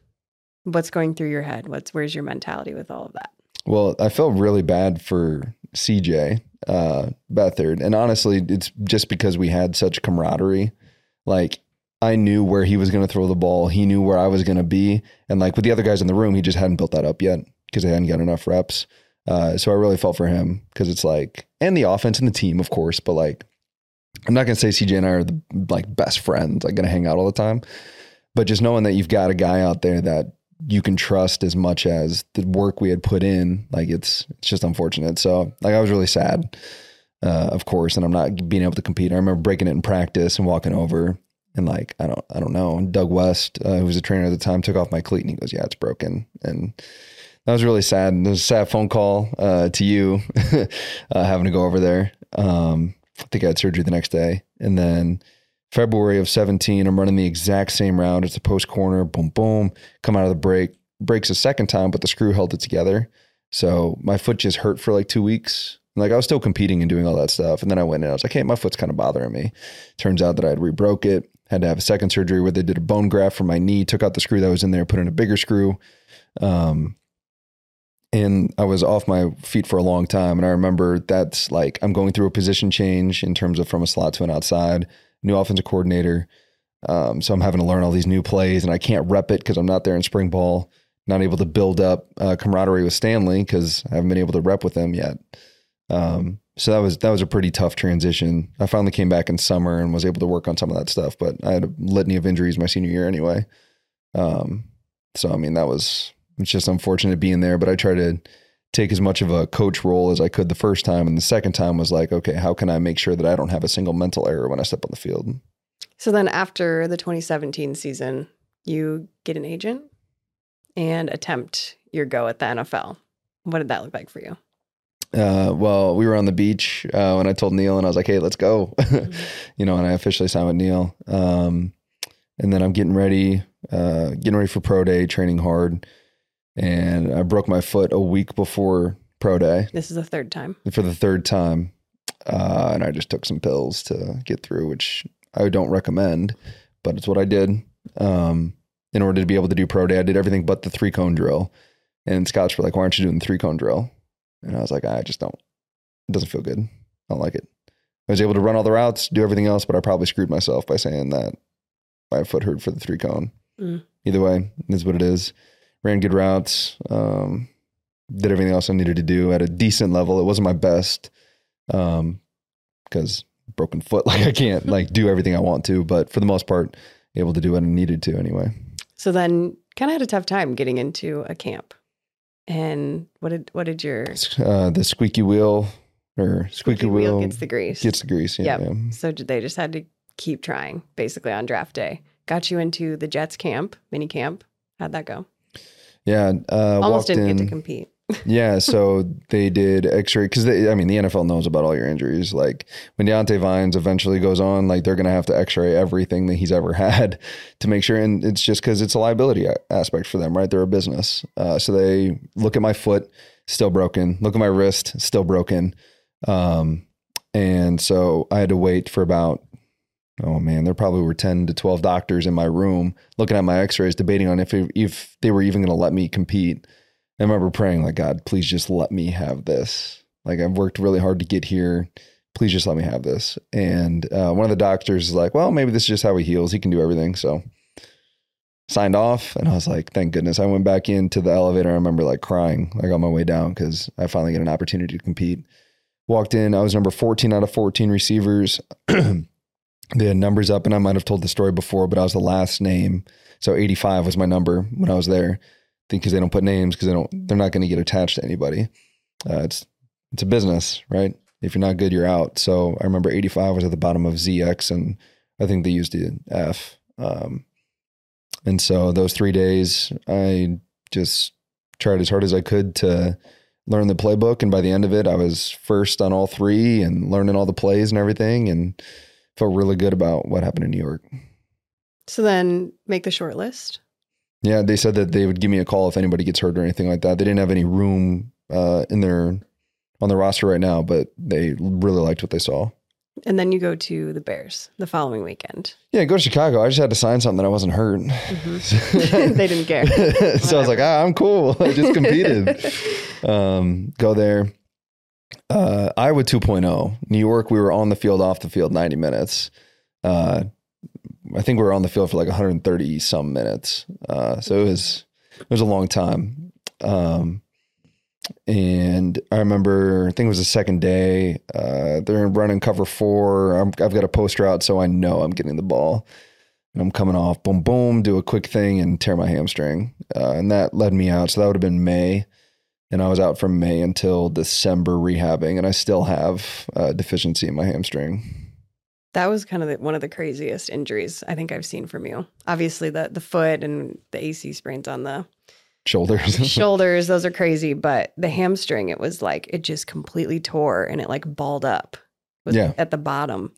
What's going through your head? What's where's your mentality with all of that? Well, I felt really bad for CJ uh, Beathard, and honestly, it's just because we had such camaraderie. Like I knew where he was going to throw the ball, he knew where I was going to be, and like with the other guys in the room, he just hadn't built that up yet because they hadn't got enough reps. Uh, so I really felt for him because it's like, and the offense and the team, of course, but like, I'm not gonna say CJ and I are the like best friends, like gonna hang out all the time, but just knowing that you've got a guy out there that you can trust as much as the work we had put in. Like it's it's just unfortunate. So like I was really sad, uh, of course, and I'm not being able to compete. I remember breaking it in practice and walking over and like I don't I don't know. And Doug West, uh, who was a trainer at the time, took off my cleat and he goes, "Yeah, it's broken." And that was really sad. And There was a sad phone call uh, to you, uh, having to go over there. Um, I think I had surgery the next day, and then. February of 17, I'm running the exact same round. It's a post corner, boom, boom, come out of the break, breaks a second time, but the screw held it together. So my foot just hurt for like two weeks. Like I was still competing and doing all that stuff. And then I went in, and I was like, hey, my foot's kind of bothering me. Turns out that I had rebroke it, had to have a second surgery where they did a bone graft for my knee, took out the screw that was in there, put in a bigger screw. Um, and I was off my feet for a long time. And I remember that's like I'm going through a position change in terms of from a slot to an outside, new offensive coordinator. Um, so I'm having to learn all these new plays, and I can't rep it because I'm not there in spring ball. Not able to build up uh, camaraderie with Stanley because I haven't been able to rep with him yet. Um, so that was that was a pretty tough transition. I finally came back in summer and was able to work on some of that stuff, but I had a litany of injuries my senior year anyway. Um, so I mean that was it's just unfortunate being there, but I tried to take as much of a coach role as I could the first time, and the second time was like, okay, how can I make sure that I don't have a single mental error when I step on the field? So then after the 2017 season, you get an agent and attempt your go at the NFL. What did that look like for you? Uh, well, we were on the beach uh, when I told Neil, and I was like, "Hey, let's go," you know. And I officially signed with Neil. Um, and then I'm getting ready, uh, getting ready for pro day, training hard, and I broke my foot a week before pro day This is the third time. for the third time, uh, and I just took some pills to get through, which I don't recommend, but it's what I did. Um, in order to be able to do pro day, I did everything but the three cone drill. And Scott's were like, "Why aren't you doing the three cone drill?" And I was like, "I just don't. It doesn't feel good. I don't like it." I was able to run all the routes, do everything else, but I probably screwed myself by saying that my foot hurt for the three cone. Mm. Either way, is what it is. Ran good routes. Um, did everything else I needed to do at a decent level. It wasn't my best um, because broken foot. Like I can't like do everything I want to, but for the most part, able to do what I needed to anyway. So then kind of had a tough time getting into a camp. And what did what did your Uh, the squeaky wheel or squeaky, wheel, gets the grease? gets the grease. Yeah, Yep. yeah. So did they just had to keep trying basically on draft day. Got you into the Jets camp, mini camp. How'd that go? Yeah, uh, Almost didn't in. get to compete. Yeah, so they did X-ray because I mean the NFL knows about all your injuries. Like when Diante Vines eventually goes on, like they're gonna have to X-ray everything that he's ever had to make sure. And it's just because it's a liability aspect for them, right? They're a business, uh, so they look at my foot, still broken. Look at my wrist, still broken. Um, and so I had to wait for about. Oh man, there probably were ten to twelve doctors in my room looking at my X-rays, debating on if if they were even going to let me compete. I remember praying, like, God, please just let me have this. Like, I've worked really hard to get here. Please just let me have this. And uh, one of the doctors is like, well, maybe this is just how he heals. He can do everything. So signed off. And I was like, thank goodness. I went back into the elevator. I remember like crying, like on my way down because I finally get an opportunity to compete. Walked in. I was number 14 out of 14 receivers. had numbers up, and I might have told the story before, but I was the last name. So 85 was my number when I was there because they don't put names because they don't they're not going to get attached to anybody. Uh, it's it's a business, right? If you're not good, you're out. So I remember 85 was at the bottom of ZX, and I think they used the F. Um, and so those three days, I just tried as hard as I could to learn the playbook, and by the end of it, I was first on all three and learning all the plays and everything, and felt really good about what happened in New York. So then make the short list. Yeah, they said that they would give me a call if anybody gets hurt or anything like that. They didn't have any room uh, in their on the roster right now, but they really liked what they saw. And then you go to the Bears the following weekend. Yeah, go to Chicago. I just had to sign something that I wasn't hurt. Mhm. they didn't care. so I was like, ah, I'm cool. I just competed. um, go there. Uh, Iowa 2.0. New York, we were on the field, off the field, 90 minutes. Uh, I think we were on the field for like 130 some minutes. Uh, so it was it was a long time. Um, and I remember, I think it was the second day. Uh, they're running cover four. I'm, I've got a poster out, so I know I'm getting the ball. And I'm coming off, boom, boom, do a quick thing and tear my hamstring. Uh, and that led me out. So that would have been May. And I was out from May until December rehabbing. And I still have uh, deficiency in my hamstring. That was kind of the, one of the craziest injuries I think I've seen from you. Obviously, the the foot and the AC sprains on the Shoulders. shoulders, those are crazy. But the hamstring, it was like it just completely tore and it like balled up Yeah. at the bottom.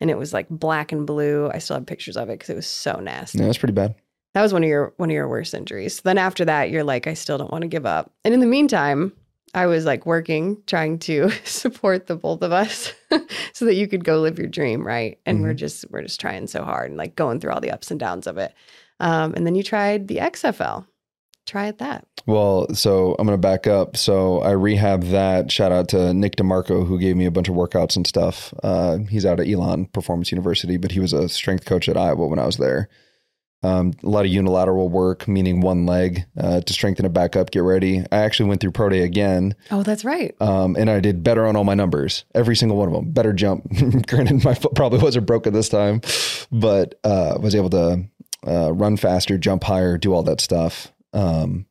And it was like black and blue. I still have pictures of it because it was so nasty. yeah, that's pretty bad. That was one of your one of your worst injuries. Then after that, you're like, I still don't want to give up. And in the meantime, I was like working, trying to support the both of us so that you could go live your dream, right? And we're just we're just trying so hard and like going through all the ups and downs of it. Um, and then you tried the XFL. Try it that. Well, so I'm going to back up. So I rehab that. Shout out to Nick DeMarco, who gave me a bunch of workouts and stuff. Uh, he's out at Elon Performance University, but he was a strength coach at Iowa when I was there. Um, a lot of unilateral work, meaning one leg uh, to strengthen it back up, get ready. I actually went through pro day again, Oh, that's right. um, and I did better on all my numbers, every single one of them. Better jump. Granted, my foot probably wasn't broken this time, but uh, was able to uh, run faster, jump higher, do all that stuff, um,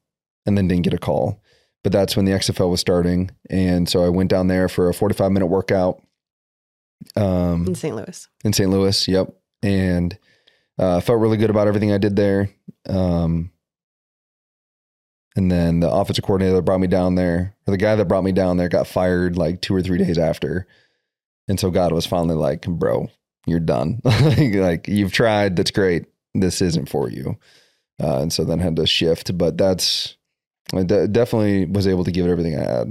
and then didn't get a call. But that's when the XFL was starting, and so I went down there for a 45 minute workout um, In St. Louis. in St. Louis. Yep, and uh, felt really good about everything I did there. Um, and then the offensive coordinator that brought me down there, or the guy that brought me down there, got fired like two or three days after. And so God was finally like, "Bro, you're done. like, like, you've tried. That's great. This isn't for you." Uh, and so then had to shift. But that's I de- definitely was able to give it everything I had.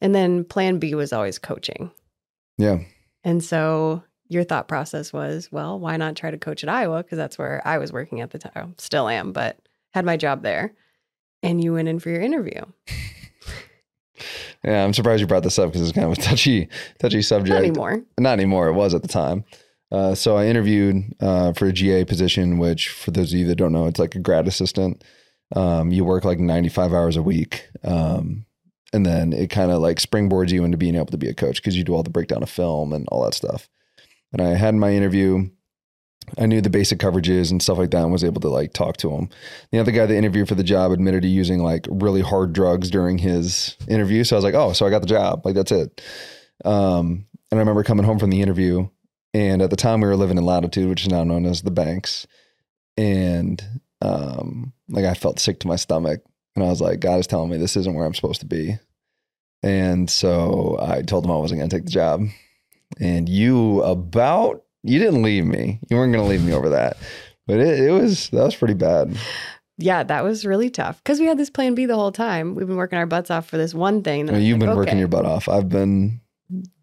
And then plan B was always coaching. Yeah. And so your thought process was, well, why not try to coach at Iowa? Because that's where I was working at the time. Still am, but had my job there. And you went in for your interview. Yeah, I'm surprised you brought this up because it's kind of a touchy, touchy subject. Not anymore. Not anymore. It was at the time. Uh, so I interviewed uh, for a GA position, which for those of you that don't know, it's like a grad assistant. Um, you work like 95 hours a week. Um, and then it kind of like springboards you into being able to be a coach because you do all the breakdown of film and all that stuff. And I had my interview. I knew the basic coverages and stuff like that and was able to like talk to him. The other guy that interviewed for the job admitted to using like really hard drugs during his interview. So I was like, oh, so I got the job. Like that's it. Um, and I remember coming home from the interview and at the time we were living in Latitude, which is now known as the Banks. And um, like I felt sick to my stomach and I was like, God is telling me this isn't where I'm supposed to be. And so I told him I wasn't going to take the job. And you about, you didn't leave me. You weren't going to leave me over that. But it, it was, that was pretty bad. Yeah, that was really tough because we had this plan B the whole time. We've been working our butts off for this one thing. Well, you've like, been working okay. your butt off. I've been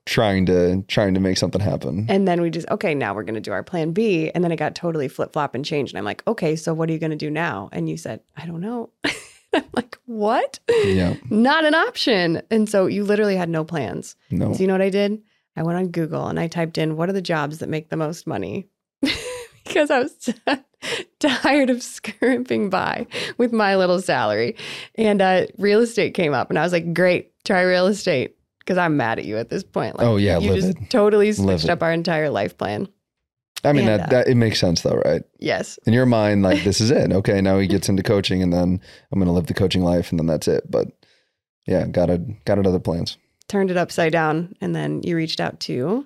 trying to trying to make something happen. And then we just okay, now we're going to do our plan B, and then it got totally flip flop and changed. And I'm like, okay, so what are you going to do now? And you said, I don't know. I'm like, what? Yeah. Not an option. And so you literally had no plans. No. So you know what I did? I went on Google and I typed in what are the jobs that make the most money? because I was tired of scrimping by with my little salary. And uh, real estate came up and I was like, great, try real estate because I'm mad at you at this point. Like, oh yeah, you just totally switched up our entire life plan. I mean and, that, uh, that it makes sense though, right? Yes. In your mind, like this is it. Okay, now he gets into coaching, and then I'm going to live the coaching life, and then that's it. But yeah, got it. Got it. Other plans. Turned it upside down, and then you reached out to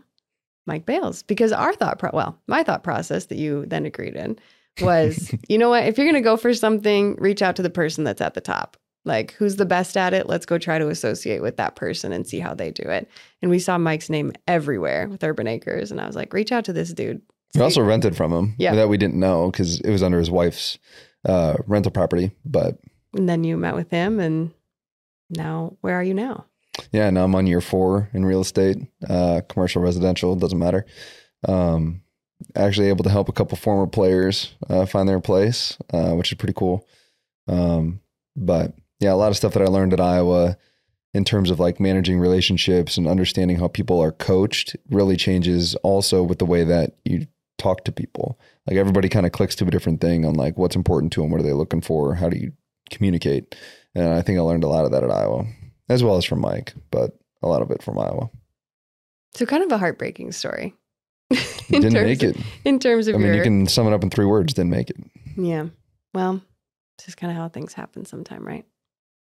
Mike Bales because our thought, pro- well, my thought process that you then agreed in was, you know what? If you're going to go for something, reach out to the person that's at the top. Like, who's the best at it? Let's go try to associate with that person and see how they do it. And we saw Mike's name everywhere with Urban Acres. And I was like, reach out to this dude. We also rented from him. Yeah. That we didn't know because it was under his wife's uh, rental property. But and then you met with him, and now where are you now? Yeah, now I'm on year four in real estate, uh, commercial, residential, doesn't matter. Um, actually able to help a couple former players uh, find their place, uh, which is pretty cool. Um, but yeah, a lot of stuff that I learned at Iowa in terms of like managing relationships and understanding how people are coached really changes also with the way that you talk to people. Like everybody kind of clicks to a different thing on like what's important to them, what are they looking for, how do you communicate. And I think I learned a lot of that at Iowa, as well as from Mike, but a lot of it from Iowa. So kind of a heartbreaking story. didn't make it. Of, in terms of I mean, your... you can sum it up in three words, didn't make it. Yeah. Well, it's just kind of how things happen sometime, right?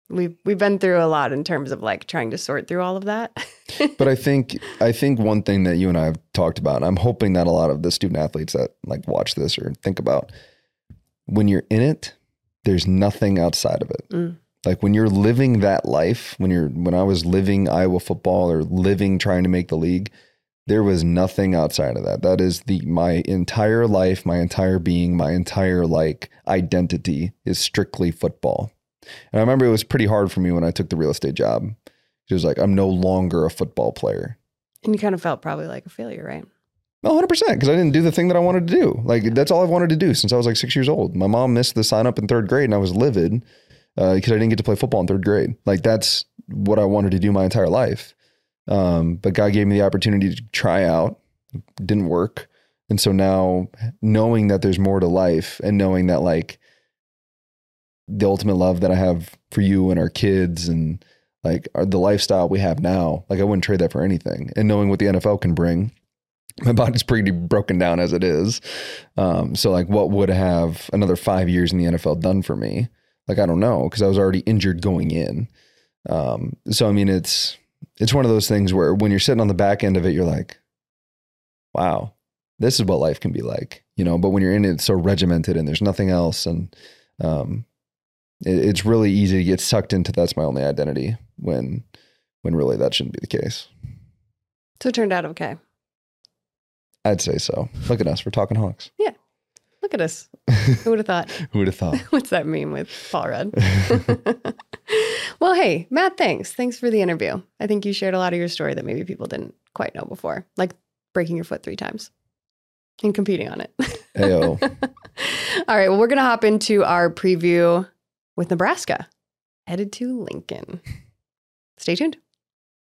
We've we've been through a lot in terms of like trying to sort through all of that. but I think I think one thing that you and I have talked about, I'm hoping that a lot of the student athletes that like watch this or think about, when you're in it, there's nothing outside of it. Mm. Like when you're living that life, when you're when I was living Iowa football or living trying to make the league, there was nothing outside of that. That is the my entire life, my entire being, my entire like identity is strictly football. And I remember it was pretty hard for me when I took the real estate job. It was like, I'm no longer a football player. And you kind of felt probably like a failure, right? No, 100%, because I didn't do the thing that I wanted to do. Like, that's all I've wanted to do since I was like six years old. My mom missed the sign up in third grade and I was livid because uh, I didn't get to play football in third grade. Like, that's what I wanted to do my entire life. Um, but God gave me the opportunity to try out, didn't work. And so now knowing that there's more to life and knowing that, like, the ultimate love that I have for you and our kids and like our, the lifestyle we have now, like I wouldn't trade that for anything. And knowing what the NFL can bring, my body's pretty broken down as it is. Um, so like, what would have another five years in the NFL done for me? Like, I don't know because I was already injured going in. Um, so I mean, it's it's one of those things where when you're sitting on the back end of it, you're like, wow, this is what life can be like, you know. But when you're in it, it's so regimented and there's nothing else, and um, it, it's really easy to get sucked into that's my only identity when when really that shouldn't be the case. So it turned out okay. I'd say so. Look at us. We're talking Hawks. Yeah. Look at us. Who would have thought? Who would have thought? What's that mean with Paul Rudd? well, hey, Matt, thanks. Thanks for the interview. I think you shared a lot of your story that maybe people didn't quite know before, like breaking your foot three times and competing on it. Ayo. All right. Well, we're going to hop into our preview with Nebraska, headed to Lincoln. Stay tuned.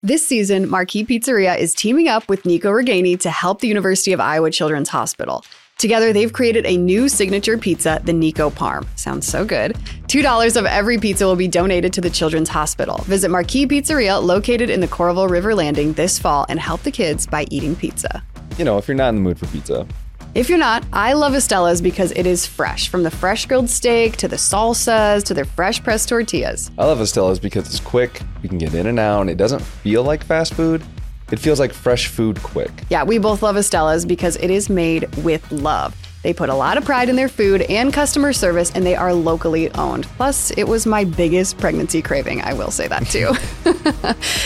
This season, Marquee Pizzeria is teaming up with Nico Ragaini to help the University of Iowa Children's Hospital. Together, they've created a new signature pizza, the Nico Parm. Sounds so good. $2 of every pizza will be donated to the Children's Hospital. Visit Marquee Pizzeria, located in the Coralville River Landing, this fall and help the kids by eating pizza. You know, if you're not in the mood for pizza, If you're not, I love Estella's because it is fresh, from the fresh grilled steak to the salsas to their fresh pressed tortillas. I love Estella's because it's quick. We can get in and out, and it doesn't feel like fast food. It feels like fresh food quick. Yeah, we both love Estella's because it is made with love. They put a lot of pride in their food and customer service, and they are locally owned. Plus, it was my biggest pregnancy craving. I will say that too.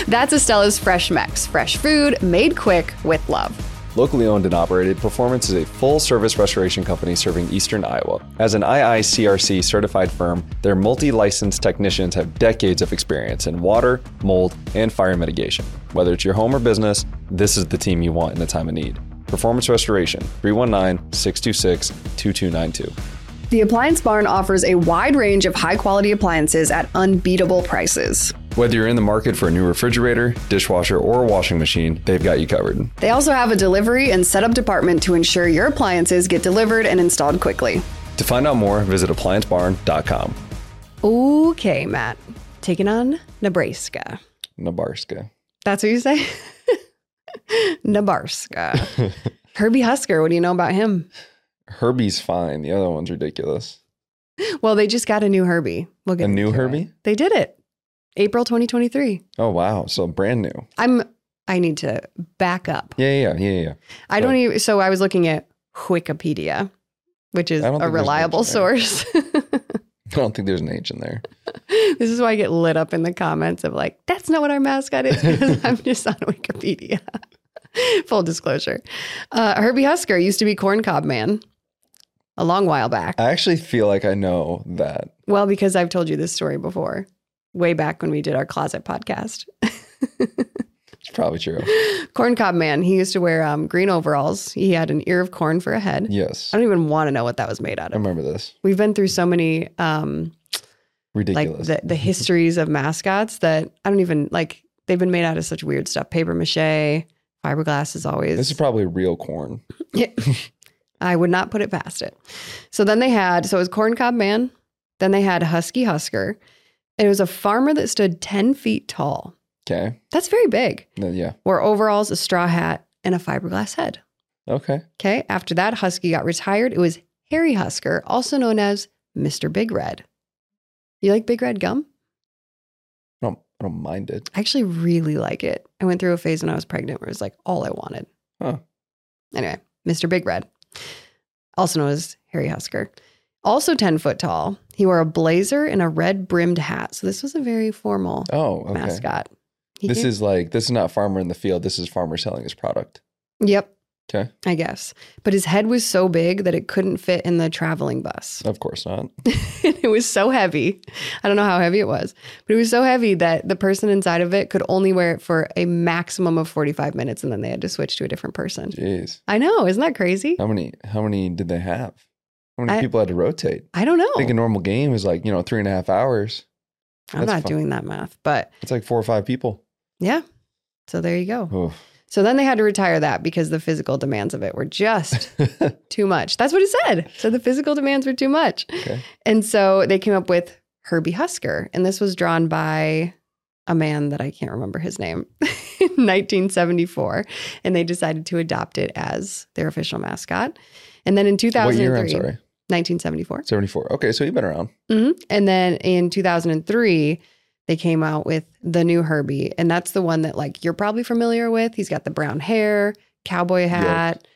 That's Estella's Fresh Mex. Fresh food made quick with love. Locally owned and operated, Performance is a full service restoration company serving eastern Iowa. As an IICRC certified firm, their multi licensed technicians have decades of experience in water, mold, and fire mitigation. Whether it's your home or business, this is the team you want in a time of need. Performance Restoration, 319 626 2292. The Appliance Barn offers a wide range of high quality appliances at unbeatable prices. Whether you're in the market for a new refrigerator, dishwasher, or washing machine, they've got you covered. They also have a delivery and setup department to ensure your appliances get delivered and installed quickly. To find out more, visit appliancebarn.com. Okay, Matt. Taking on Nebraska. Nebraska. That's what you say? Nebraska. Herbie Husker, what do you know about him? Herbie's fine. The other one's ridiculous. Well, they just got a new Herbie. We'll get A new into it. Herbie? They did it. April 2023. Oh wow! So brand new. I'm I need to back up. Yeah, yeah, yeah, yeah. I don't even so I was looking at Wikipedia, which is a reliable much in there. source. I don't think there's an H in there. this is why I get lit up in the comments of like, that's not what our mascot is because I'm just on Wikipedia. Full disclosure. Uh, Herbie Husker used to be Corn Cob Man a long while back. I actually feel like I know that. Well, because I've told you this story before, way back when we did our closet podcast. It's probably true. Corn Cob Man, he used to wear um, green overalls. He had an ear of corn for a head. Yes, I don't even want to know what that was made out of. I remember this. We've been through so many um, like Ridiculous. the, the histories of mascots that I don't even like. They've been made out of such weird stuff. Paper mache, fiberglass is always. this is probably real corn. I would not put it past it. So then they had, so it was Corn Cob Man. Then they had Husky Husker. It was a farmer that stood 10 feet tall. Okay. That's very big. Then, yeah. Wore overalls, a straw hat, and a fiberglass head. Okay. Okay. After that, Husky got retired. It was Harry Husker, also known as Mr. Big Red. You like Big Red gum? I don't. I don't mind it. I actually really like it. I went through a phase when I was pregnant where it was like all I wanted. Huh. Anyway, Mr. Big Red, also known as Harry Husker, also 10 foot tall. He wore a blazer and a red brimmed hat. So this was a very formal Oh, okay. mascot. He This gave- is like this is not farmer in the field. This is farmer selling his product. Yep, Okay. I guess. But his head was so big that it couldn't fit in the traveling bus. Of course not. it was so heavy. I don't know how heavy it was, but it was so heavy that the person inside of it could only wear it for a maximum of 45 minutes and then they had to switch to a different person. Jeez. I know. Isn't that crazy? How many? How many did they have? How many I- people had to rotate? I don't know. I think a normal game is like you know three and a half hours. I'm that's not fun. doing that math, but It's like four or five people. yeah. So there you go. Oof. So then they had to retire that because the physical demands of it were just too much. That's what it said. So the physical demands were too much. Okay. And so they came up with Herbie Husker. And this was drawn by a man that I can't remember his name in 1974. And they decided to adopt it as their official mascot. And then in what 2003, year? I'm sorry. 1974. Seventy four. Okay, so you've been around. hmm And then in 2003, they came out with the new Herbie. And that's the one that, like, you're probably familiar with. He's got the brown hair, cowboy hat,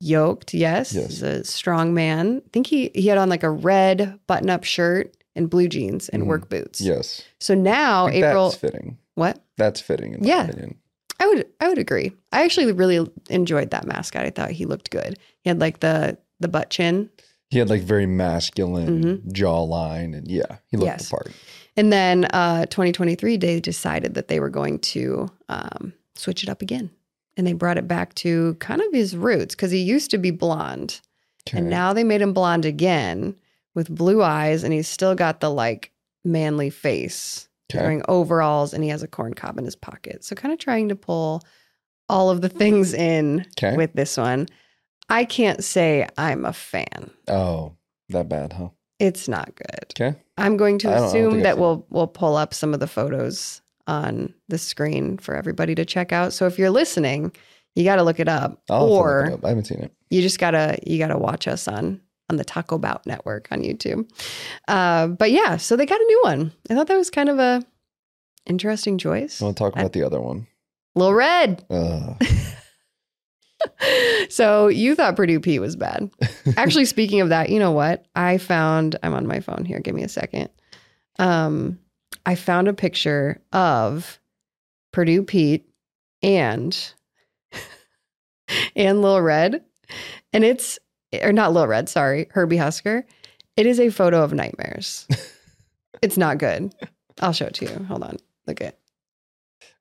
yoked. yes. Yes. He's a strong man. I think he, he had on like a red button up shirt and blue jeans and Mhm. work boots. Yes. So now, April, That's fitting. what? That's fitting in my Yeah. opinion. I would I would agree. I actually really enjoyed that mascot. I thought he looked good. He had like the the butt chin. He had like very masculine Mm-hmm. jawline, and yeah, he looked Yes. the part. And then uh, 2023, they decided that they were going to um, switch it up again. And they brought it back to kind of his roots because he used to be blonde. Okay. And now they made him blonde again with blue eyes. And he's still got the like manly face. Okay. wearing overalls, and he has a corn cob in his pocket. So kind of trying to pull all of the things in Okay. with this one. I can't say I'm a fan. Oh, that bad, huh? It's not good. Okay. I'm going to I don't- I don't assume that we'll we'll pull up some of the photos on the screen for everybody to check out. So if you're listening, you got to look it up, I'll to look or it up. I haven't seen it. you just gotta you gotta watch us on on the Taco Bout network on YouTube. Uh, but yeah, so they got a new one. I thought that was kind of a interesting choice. I want to talk I- about the other one. Little Red. Ugh. so you thought Purdue Pete was bad. Actually, speaking of that, you know what? I found I'm on my phone here. Give me a second. Um, I found a picture of Purdue Pete and and Lil Red, and it's or not Lil Red, sorry, Herbie Husker. It is a photo of nightmares. it's not good. I'll show it to you. Hold on. Look at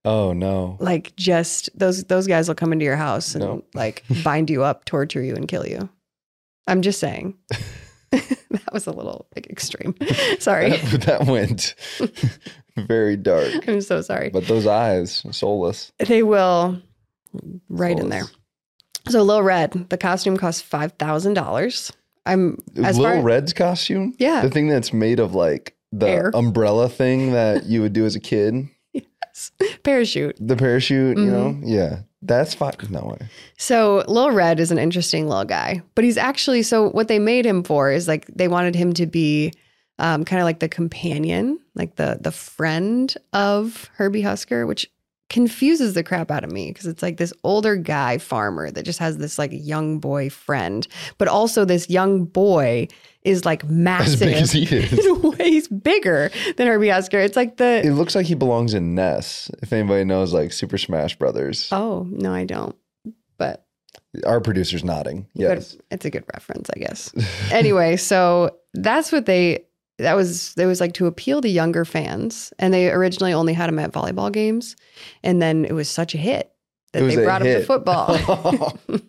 Oh no. like just those those guys will come into your house and No. like bind you up, torture you, and kill you. I'm just saying. that was a little like extreme. Sorry. That, that went very dark. I'm so sorry. But those eyes, soulless. They will right in there. So Lil Red, the costume costs five thousand dollars. I'm as Little far Red's costume? Yeah. The thing that's made of like the Air. umbrella thing that you would do as a kid. Yes, parachute. The parachute, you know? Mm-hmm. Yeah. That's fine. No way. So Lil Red is an interesting little guy, but he's actually so what they made him for is like they wanted him to be um, kind of like the companion, like the the friend of Herbie Husker, which confuses the crap out of me because it's like this older guy farmer that just has this like young boy friend, but also this young boy is like As massive. big as he is. in a he's bigger than Herbie Husker. It's like the It looks like he belongs in Ness. If anybody knows like Super Smash Brothers. oh no, I don't. But Our producer's nodding. Good- Yes. it's a good reference, I guess. anyway, so that's what they that was it was like to appeal to younger fans, and they originally only had him at volleyball games, and then it was such a hit that they brought him to football.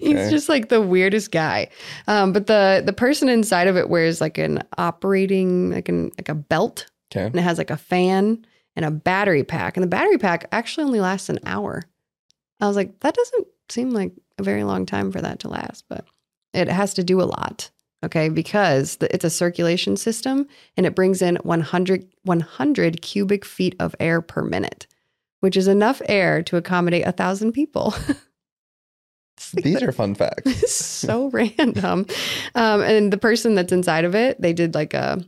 He's Okay. just like the weirdest guy. Um, but the the person inside of it wears like an operating like an like a belt, Okay. and it has like a fan and a battery pack, and the battery pack actually only lasts an hour. I was like, that doesn't seem like a very long time for that to last, but it has to do a lot. Okay, because the, it's a circulation system and it brings in 100, 100 cubic feet of air per minute, which is enough air to accommodate a thousand people. Like These the- are fun facts. so random. Um, and the person that's inside of it, they did like a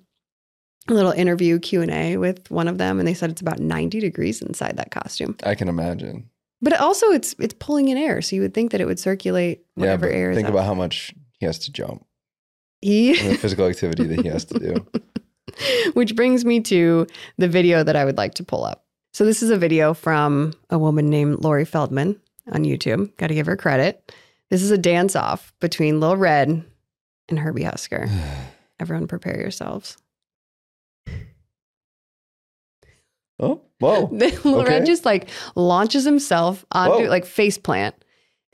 a little interview Q and A with one of them, and they said it's about ninety degrees inside that costume. I can imagine. But also, it's it's pulling in air, so you would think that it would circulate Yeah, whatever but air is. think out. about how much he has to jump He- physical activity that he has to do. Which brings me to the video that I would like to pull up. So this is a video from a woman named Lori Feldman on YouTube. Got to give her credit. This is a dance off between Lil Red and Herbie Husker. Everyone prepare yourselves. Oh, whoa. Lil Okay. Red just like launches himself onto Whoa. like face plant.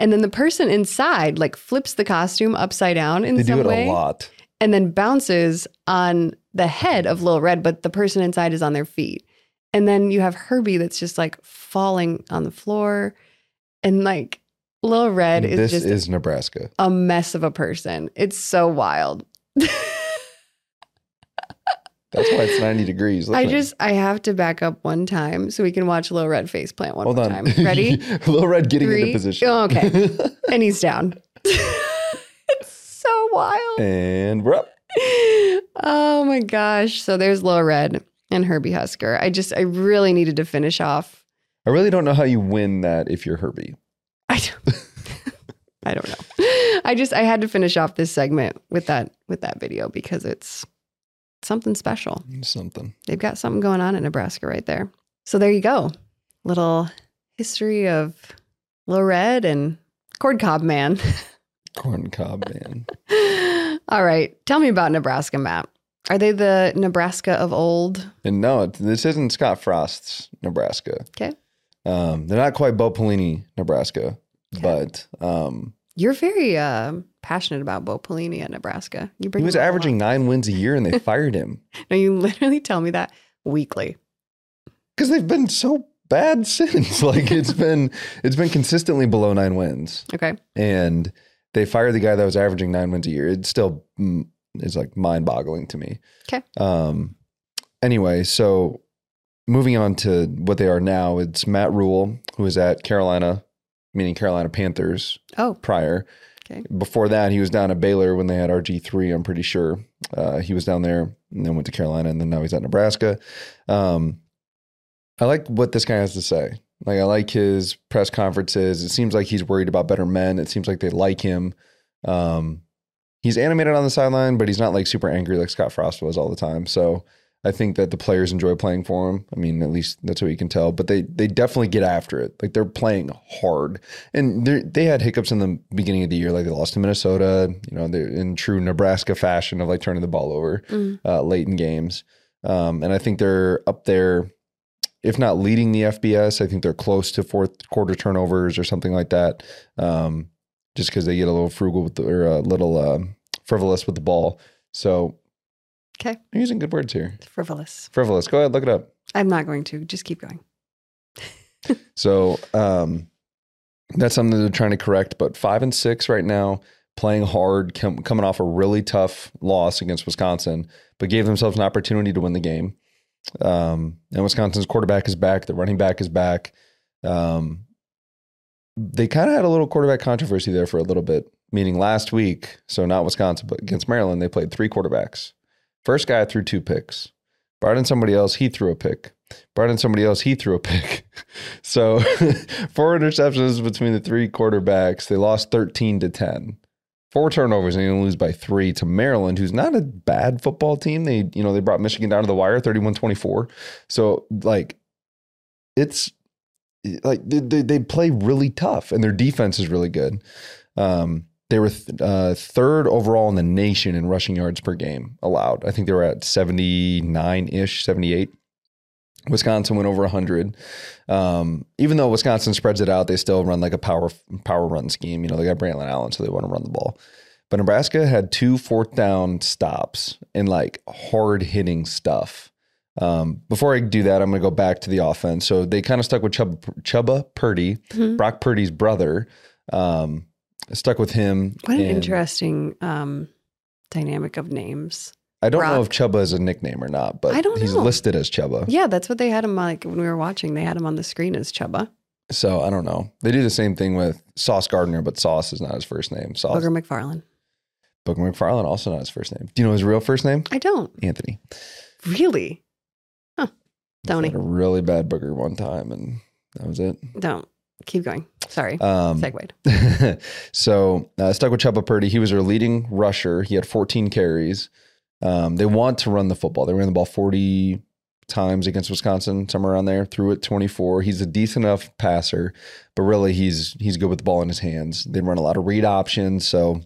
And then the person inside like flips the costume upside down in They some do it way a lot. and then bounces on the head of Lil Red, but the person inside is on their feet. And then you have Herbie that's just like falling on the floor. And like Lil Red is This just is Nebraska. a mess of a person. It's so wild. That's why it's 90 degrees. I just I have to back up one time so we can watch Lil Red face plant one hold more on. time. Ready? Little Red getting Three. into position. Oh, okay. and he's down. it's so wild. and we're up. Oh my gosh. So there's Lil Red and Herbie Husker. I just I really needed to finish off. I really don't know how you win that if you're Herbie. I don't, I don't know. I just I had to finish off this segment with that with that video because it's something special. Something. They've got something going on in Nebraska right there. So there you go. Little history of Lil Red and Corn Cob Man. Corn cob man. All right. Tell me about Nebraska, Matt. Are they the Nebraska of old? And no, this isn't Scott Frost's Nebraska. Okay. Um, they're not quite Bo Pelini, Nebraska, but um, You're very uh passionate about Bo Pelini at Nebraska. You bring He was averaging nine wins a year and they fired him No, you literally tell me that weekly. because they've been so bad since. Like it's been it's been consistently below nine wins, Okay. and they fired the guy that was averaging nine wins a year. It still mm, is like mind boggling to me. Okay. Um. Anyway, so moving on to what they are now, it's Matt Rhule, who is at Carolina, meaning Carolina Panthers Oh, prior. Before that, he was down at Baylor when they had RG three. I'm pretty sure uh, he was down there, and then went to Carolina, and then now he's at Nebraska. Um, I like what this guy has to say. Like I like his press conferences. It seems like he's worried about better men. It seems like they like him. Um, he's animated on the sideline, but he's not like super angry like Scott Frost was all the time. So I think that the players enjoy playing for him. I mean, at least that's what you can tell. But they they definitely get after it. Like they're playing hard, and they they had hiccups in the beginning of the year. Like they lost to Minnesota. You know, they're in true Nebraska fashion of like turning the ball over Mm. uh, late in games. Um, and I think they're up there, if not leading the FBS. I think they're close to fourth quarter turnovers or something like that. Um, just because they get a little frugal with the, or a little um frivolous with the ball. So Okay. I'm using good words here. frivolous. Frivolous. Go ahead, look it up. I'm not going to. Just keep going. So um, that's something they're trying to correct. But five and six right now, playing hard, com- coming off a really tough loss against Wisconsin, but gave themselves an opportunity to win the game. Um, and Wisconsin's quarterback is back. The running back is back. Um, they kind of had a little quarterback controversy there for a little bit, meaning last week, so not Wisconsin, but against Maryland, they played three quarterbacks. First guy threw two picks. Brought in somebody else, he threw a pick. Brought in somebody else, he threw a pick. So four interceptions between the three quarterbacks. They lost 13 to 10. Four turnovers and they lose by three to Maryland, who's not a bad football team. They, you know, they brought Michigan down to the wire 31-24. So like it's like they, they, play really tough and their defense is really good. Um, they were th- uh, third overall in the nation in rushing yards per game allowed. I think they were at 79 ish, 78. Wisconsin went over 100. Um, even though Wisconsin spreads it out, they still run like a power power run scheme. You know, they got Braylon Allen, so they want to run the ball. But Nebraska had two fourth down stops and like hard hitting stuff. Um, before I do that, I'm going to go back to the offense. So they kind of stuck with Chubba, Chubba Purdy, Mhm. Brock Purdy's brother. Um, stuck with him. What an interesting um, dynamic of names. I don't know if Chubba is a nickname or not, but I don't he's know. listed as Chubba. Yeah, that's what they had him like when we were watching. They had him on the screen as Chubba. So I don't know. They do the same thing with Sauce Gardner, but Sauce is not his first name. Sauce Booger McFarland. Booger McFarland also not his first name. Do you know his real first name? I don't Anthony. really. Huh. Tony, Had a really bad booger one time, and that was it. don't keep going. Sorry, Um, segued. so uh, stuck with Chubba Purdy. He was their leading rusher. He had 14 carries. Um, they want to run the football. They ran the ball 40 times against Wisconsin, somewhere around there. Threw it 24. He's a decent enough passer, but really he's he's good with the ball in his hands. They run a lot of read options, so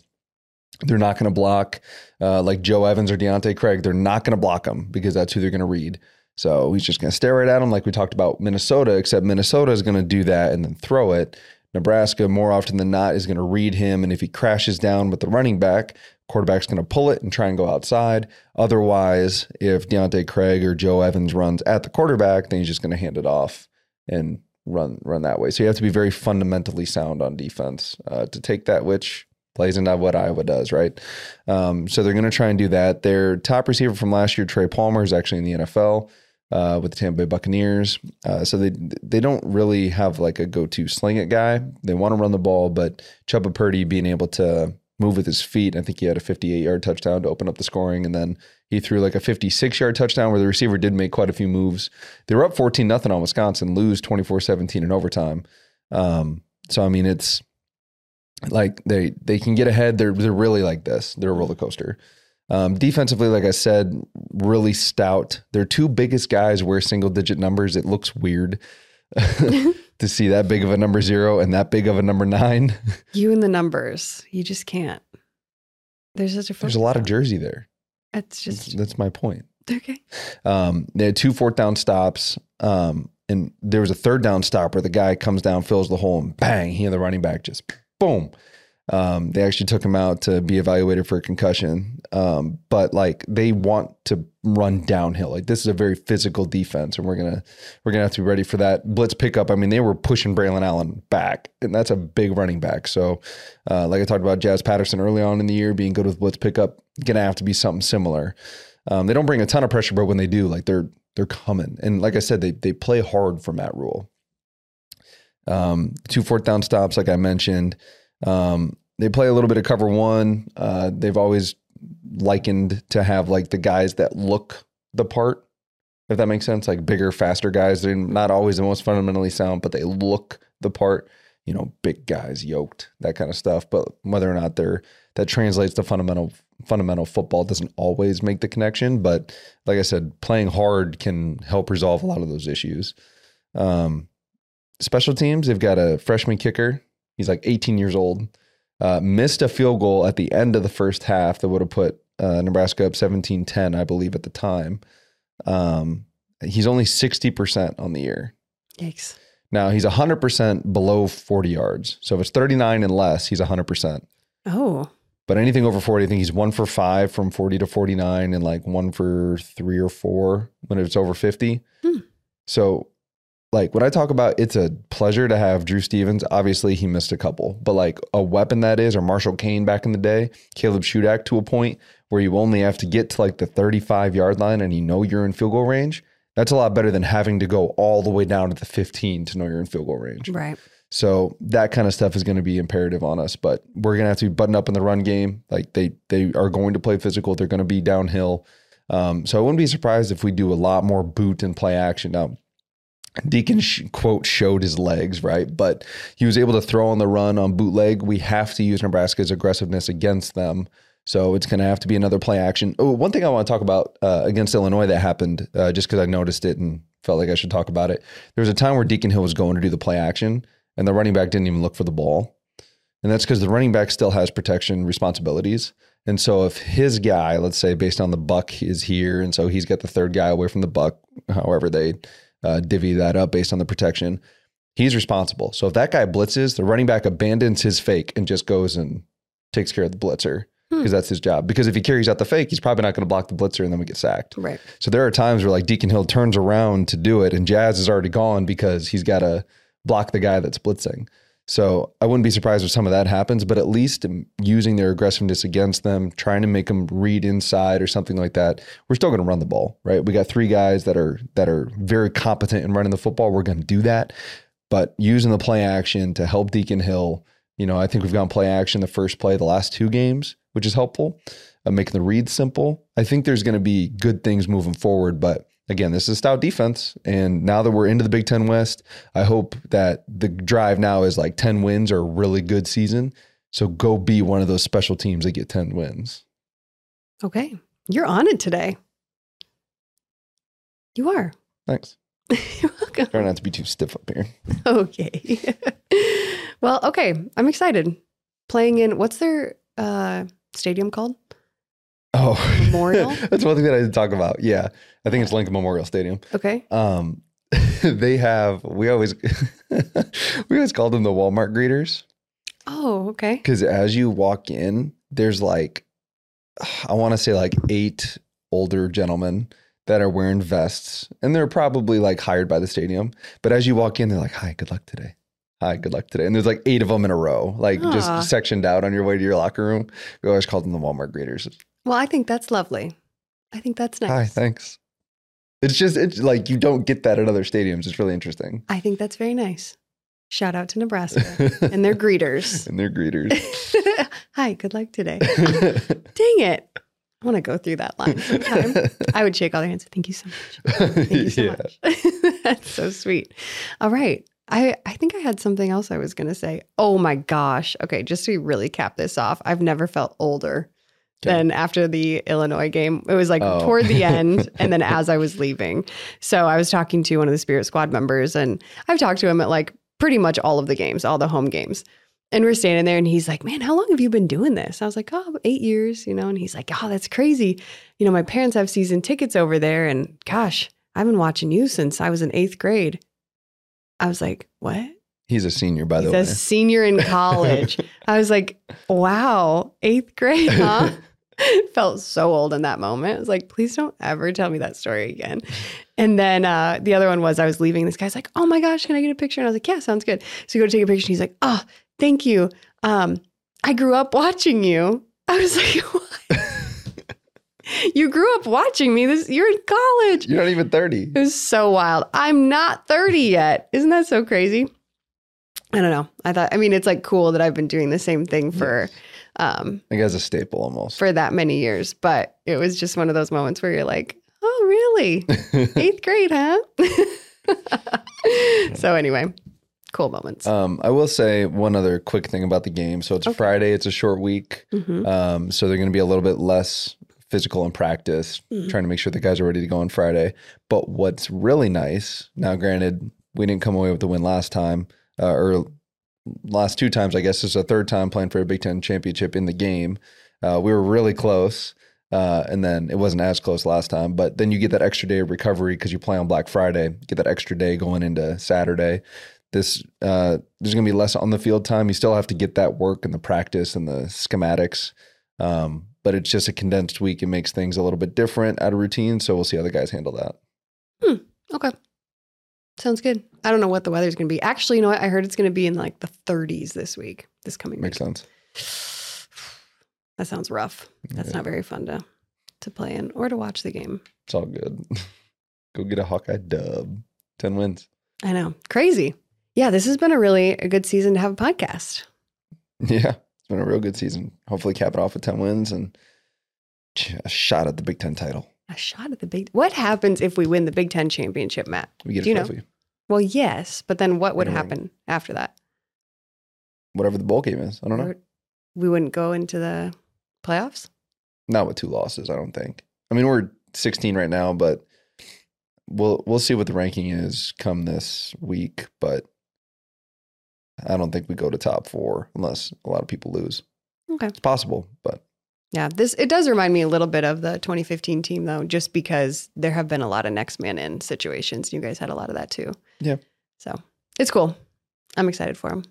they're not going to block uh, like Joe Evans or Deontae Craig. They're not going to block him because that's who they're going to read. So he's just going to stare right at him, like we talked about Minnesota. Except Minnesota is going to do that and then throw it. Nebraska, more often than not, is going to read him. And if he crashes down with the running back, quarterback's going to pull it and try and go outside. Otherwise, if Deontae Craig or Joe Evans runs at the quarterback, then he's just going to hand it off and run run that way. So you have to be very fundamentally sound on defense uh, to take that, which plays into what Iowa does, right? Um, so they're going to try and do that. Their top receiver from last year, Trey Palmer, is actually in the NFL uh, with the Tampa Bay Buccaneers. Uh, so they they don't really have like a go to sling it guy. They want to run the ball, but Chubba Purdy being able to move with his feet. I think he had a 58 yard touchdown to open up the scoring, and then he threw like a 56 yard touchdown where the receiver did make quite a few moves. They were up 14 nothing on Wisconsin, lose 24 17 in overtime. Um, so I mean, it's like they they can get ahead. They're they're really like this. They're a roller coaster. Um, defensively, like I said, really stout. Their two biggest guys wear single digit numbers. It looks weird to see that big of a number zero and that big of a number nine. You and the numbers, you just can't. There's such a There's a lot of jersey there. That's, just that's my point. okay. Um, they had two fourth down stops. Um, and there was a third down stop where the guy comes down, fills the hole, and bang, he and the running back just boom. Um, they actually took him out to be evaluated for a concussion. Um, but like they want to run downhill. Like this is a very physical defense, and we're gonna we're gonna have to be ready for that blitz pickup. I mean, they were pushing Braylon Allen back, and that's a big running back. So, uh, like I talked about, Jazz Patterson early on in the year being good with blitz pickup, gonna have to be something similar. Um, they don't bring a ton of pressure, but when they do, like they're they're coming. And like I said, they they play hard for Matt Rhule. Um, two fourth down stops, like I mentioned. Um, they play a little bit of cover one. Uh, they've always likened to have like the guys that look the part, if that makes sense. Like bigger, faster guys. They're not always the most fundamentally sound, but they look the part. You know, big guys, yoked, that kind of stuff. But whether or not they're that translates to fundamental fundamental football doesn't always make the connection. But like I said, playing hard can help resolve a lot of those issues. Um, special teams, they've got a freshman kicker. He's like 18 years old. Uh, missed a field goal at the end of the first half that would have put uh, Nebraska up 17 10, I believe, at the time. Um, he's only 60% on the year. Yikes. Now he's 100% below 40 yards. So if it's 39 and less, he's 100%. Oh, But anything over 40, I think he's one for five from 40 to 49 and like one for three or four when it's over 50. Hmm. So, like when I talk about it's a pleasure to have Drew Stevens, obviously he missed a couple, but like a weapon that is, or Marshall Koehn back in the day, Caleb Shudak to a point where you only have to get to like the 35 yard line and you know you're in field goal range. That's a lot better than having to go all the way down to the 15 to know you're in field goal range. right. So that kind of stuff is going to be imperative on us, but we're going to have to be buttoned up in the run game. Like they they are going to play physical. They're going to be downhill. Um, so I wouldn't be surprised if we do a lot more boot and play action. Now, Deacon quote showed his legs, right? But he was able to throw on the run on bootleg. We have to use Nebraska's aggressiveness against them. So it's going to have to be another play action. Oh, one thing I want to talk about uh, against Illinois that happened, uh, just because I noticed it and felt like I should talk about it. There was a time where Deacon Hill was going to do the play action, and the running back didn't even look for the ball. And that's because the running back still has protection responsibilities. And so if his guy, let's say based on the buck, is here, and so he's got the third guy away from the buck, however they uh, divvy that up based on the protection, he's responsible. So if that guy blitzes, the running back abandons his fake and just goes and takes care of the blitzer because that's his job. Because if he carries out the fake, he's probably not going to block the blitzer and then we get sacked. Right. So there are times where like Deacon Hill turns around to do it and Jazz is already gone because he's got to block the guy that's blitzing. So I wouldn't be surprised if some of that happens, but at least using their aggressiveness against them, trying to make them read inside or something like that, we're still going to run the ball, right? We got three guys that are that are very competent in running the football. We're going to do that, but using the play action to help Deacon Hill, you know, I think we've gone play action the first play the last two games, which is helpful. Uh, making the read simple. I think there's going to be good things moving forward, but again, this is a stout defense. And now that we're into the Big Ten West, I hope that the drive now is like 10 wins or a really good season. So go be one of those special teams that get 10 wins. Okay. You're on it today. You are. Thanks. You're welcome. Try not to be too stiff up here. Okay. well, okay. I'm excited. Playing in what's their uh stadium called? Oh, Memorial? That's one thing that I didn't talk about. Yeah. I think it's Lincoln Memorial Stadium. Okay. Um, they have, we always, we always called them the Walmart greeters. Oh, okay. Because as you walk in, there's like, I want to say like eight older gentlemen that are wearing vests, and they're probably like hired by the stadium. But as you walk in, they're like, "Hi, good luck today. Hi, good luck today." And there's like eight of them in a row, like Aw. just sectioned out on your way to your locker room. We always called them the Walmart greeters. Well, I think that's lovely. I think that's nice. Hi, thanks. It's just it's like you don't get that at other stadiums. It's really interesting. I think that's very nice. Shout out to Nebraska and their greeters. and they're greeters. Hi, good luck today. Dang it. I want to go through that line sometime. I would shake all their hands. Thank you so much. Thank you so yeah. much. That's so sweet. All right. I, I think I had something else I was going to say. Oh my gosh. Okay. Just to really cap this off, I've never felt older Okay. than after the Illinois game. It was like Oh. toward the end and then as I was leaving. So I was talking to one of the Spirit Squad members and I've talked to him at like pretty much all of the games, all the home games. And we're standing there and he's like, Man, how long have you been doing this? I was like, Oh, eight years, you know? And he's like, Oh, that's crazy. You know, my parents have season tickets over there. And gosh, I've been watching you since I was in eighth grade. I was like, What? He's a senior, by the He's way. a senior in college. I was like, wow, eighth grade, huh? Felt so old in that moment. I was like, please don't ever tell me that story again. And then uh, the other one was I was leaving. This guy's like, oh my gosh, can I get a picture? And I was like, yeah, sounds good. So you go to take a picture. And he's like, oh, thank you. Um, I grew up watching you. I was like, what? you grew up watching me. This you're in college. You're not even 30. It was so wild. I'm not 30 yet. Isn't that so crazy? I don't know. I thought I mean it's like cool that I've been doing the same thing for um Like as a staple almost. for that many years, but it was just one of those moments where you're like, "Oh, really? 8th grade, huh?" so anyway, cool moments. Um, I will say one other quick thing about the game. So it's Okay. Friday. It's a short week. Mhm. Um, so they're going to be a little bit less physical in practice, Mhm. trying to make sure the guys are ready to go on Friday. But what's really nice now, granted, we didn't come away with the win last time, uh, or last two times, I guess. This is a third time playing for a Big Ten championship in the game. Uh, we were really close. Uh, and then it wasn't as close last time, but then you get that extra day of recovery because you play on Black Friday. Get that extra day going into Saturday. This uh, there's going to be less on the field time. You still have to get that work and the practice and the schematics, um, but it's just a condensed week. It makes things a little bit different out of routine. So we'll see how the guys handle that. Hmm. Okay. Sounds good. I don't know what the weather's going to be. Actually, you know what? I heard it's going to be in like the 30s this week, this coming Makes week. sense. That sounds rough. That's Yeah. not very fun to to play in or to watch the game. It's all good. Go get a Hawkeye dub. Ten wins. I know. Crazy. Yeah, this has been a really a good season to have a podcast. Yeah, it's been a real good season. Hopefully, cap it off with ten wins and a shot at the Big Ten title. A shot at the big. What happens if we win the Big Ten championship, Matt? We get Do a you know? Well, yes, but then what would a ring. happen after that? Whatever the bowl game is. I don't know. We wouldn't go into the playoffs. Not with two losses, I don't think. I mean, we're 16 right now, but we'll we'll see what the ranking is come this week. But I don't think we go to top four unless a lot of people lose. Okay. It's possible, but Yeah, this it does remind me a little bit of the 2015 team though, just because there have been a lot of next man in situations. You guys had a lot of that too. Yeah. So it's cool. I'm excited for them.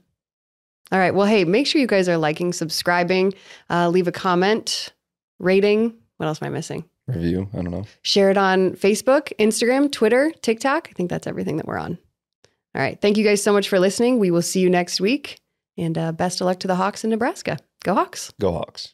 All right. Well, hey, make sure you guys are liking, subscribing, uh, leave a comment, rating. What else am I missing? review. I don't know. Share it on Facebook, Instagram, Twitter, TikTok. I think that's everything that we're on. All right. Thank you guys so much for listening. We will see you next week. And uh, best of luck to the Hawks in Nebraska. Go Hawks. Go Hawks.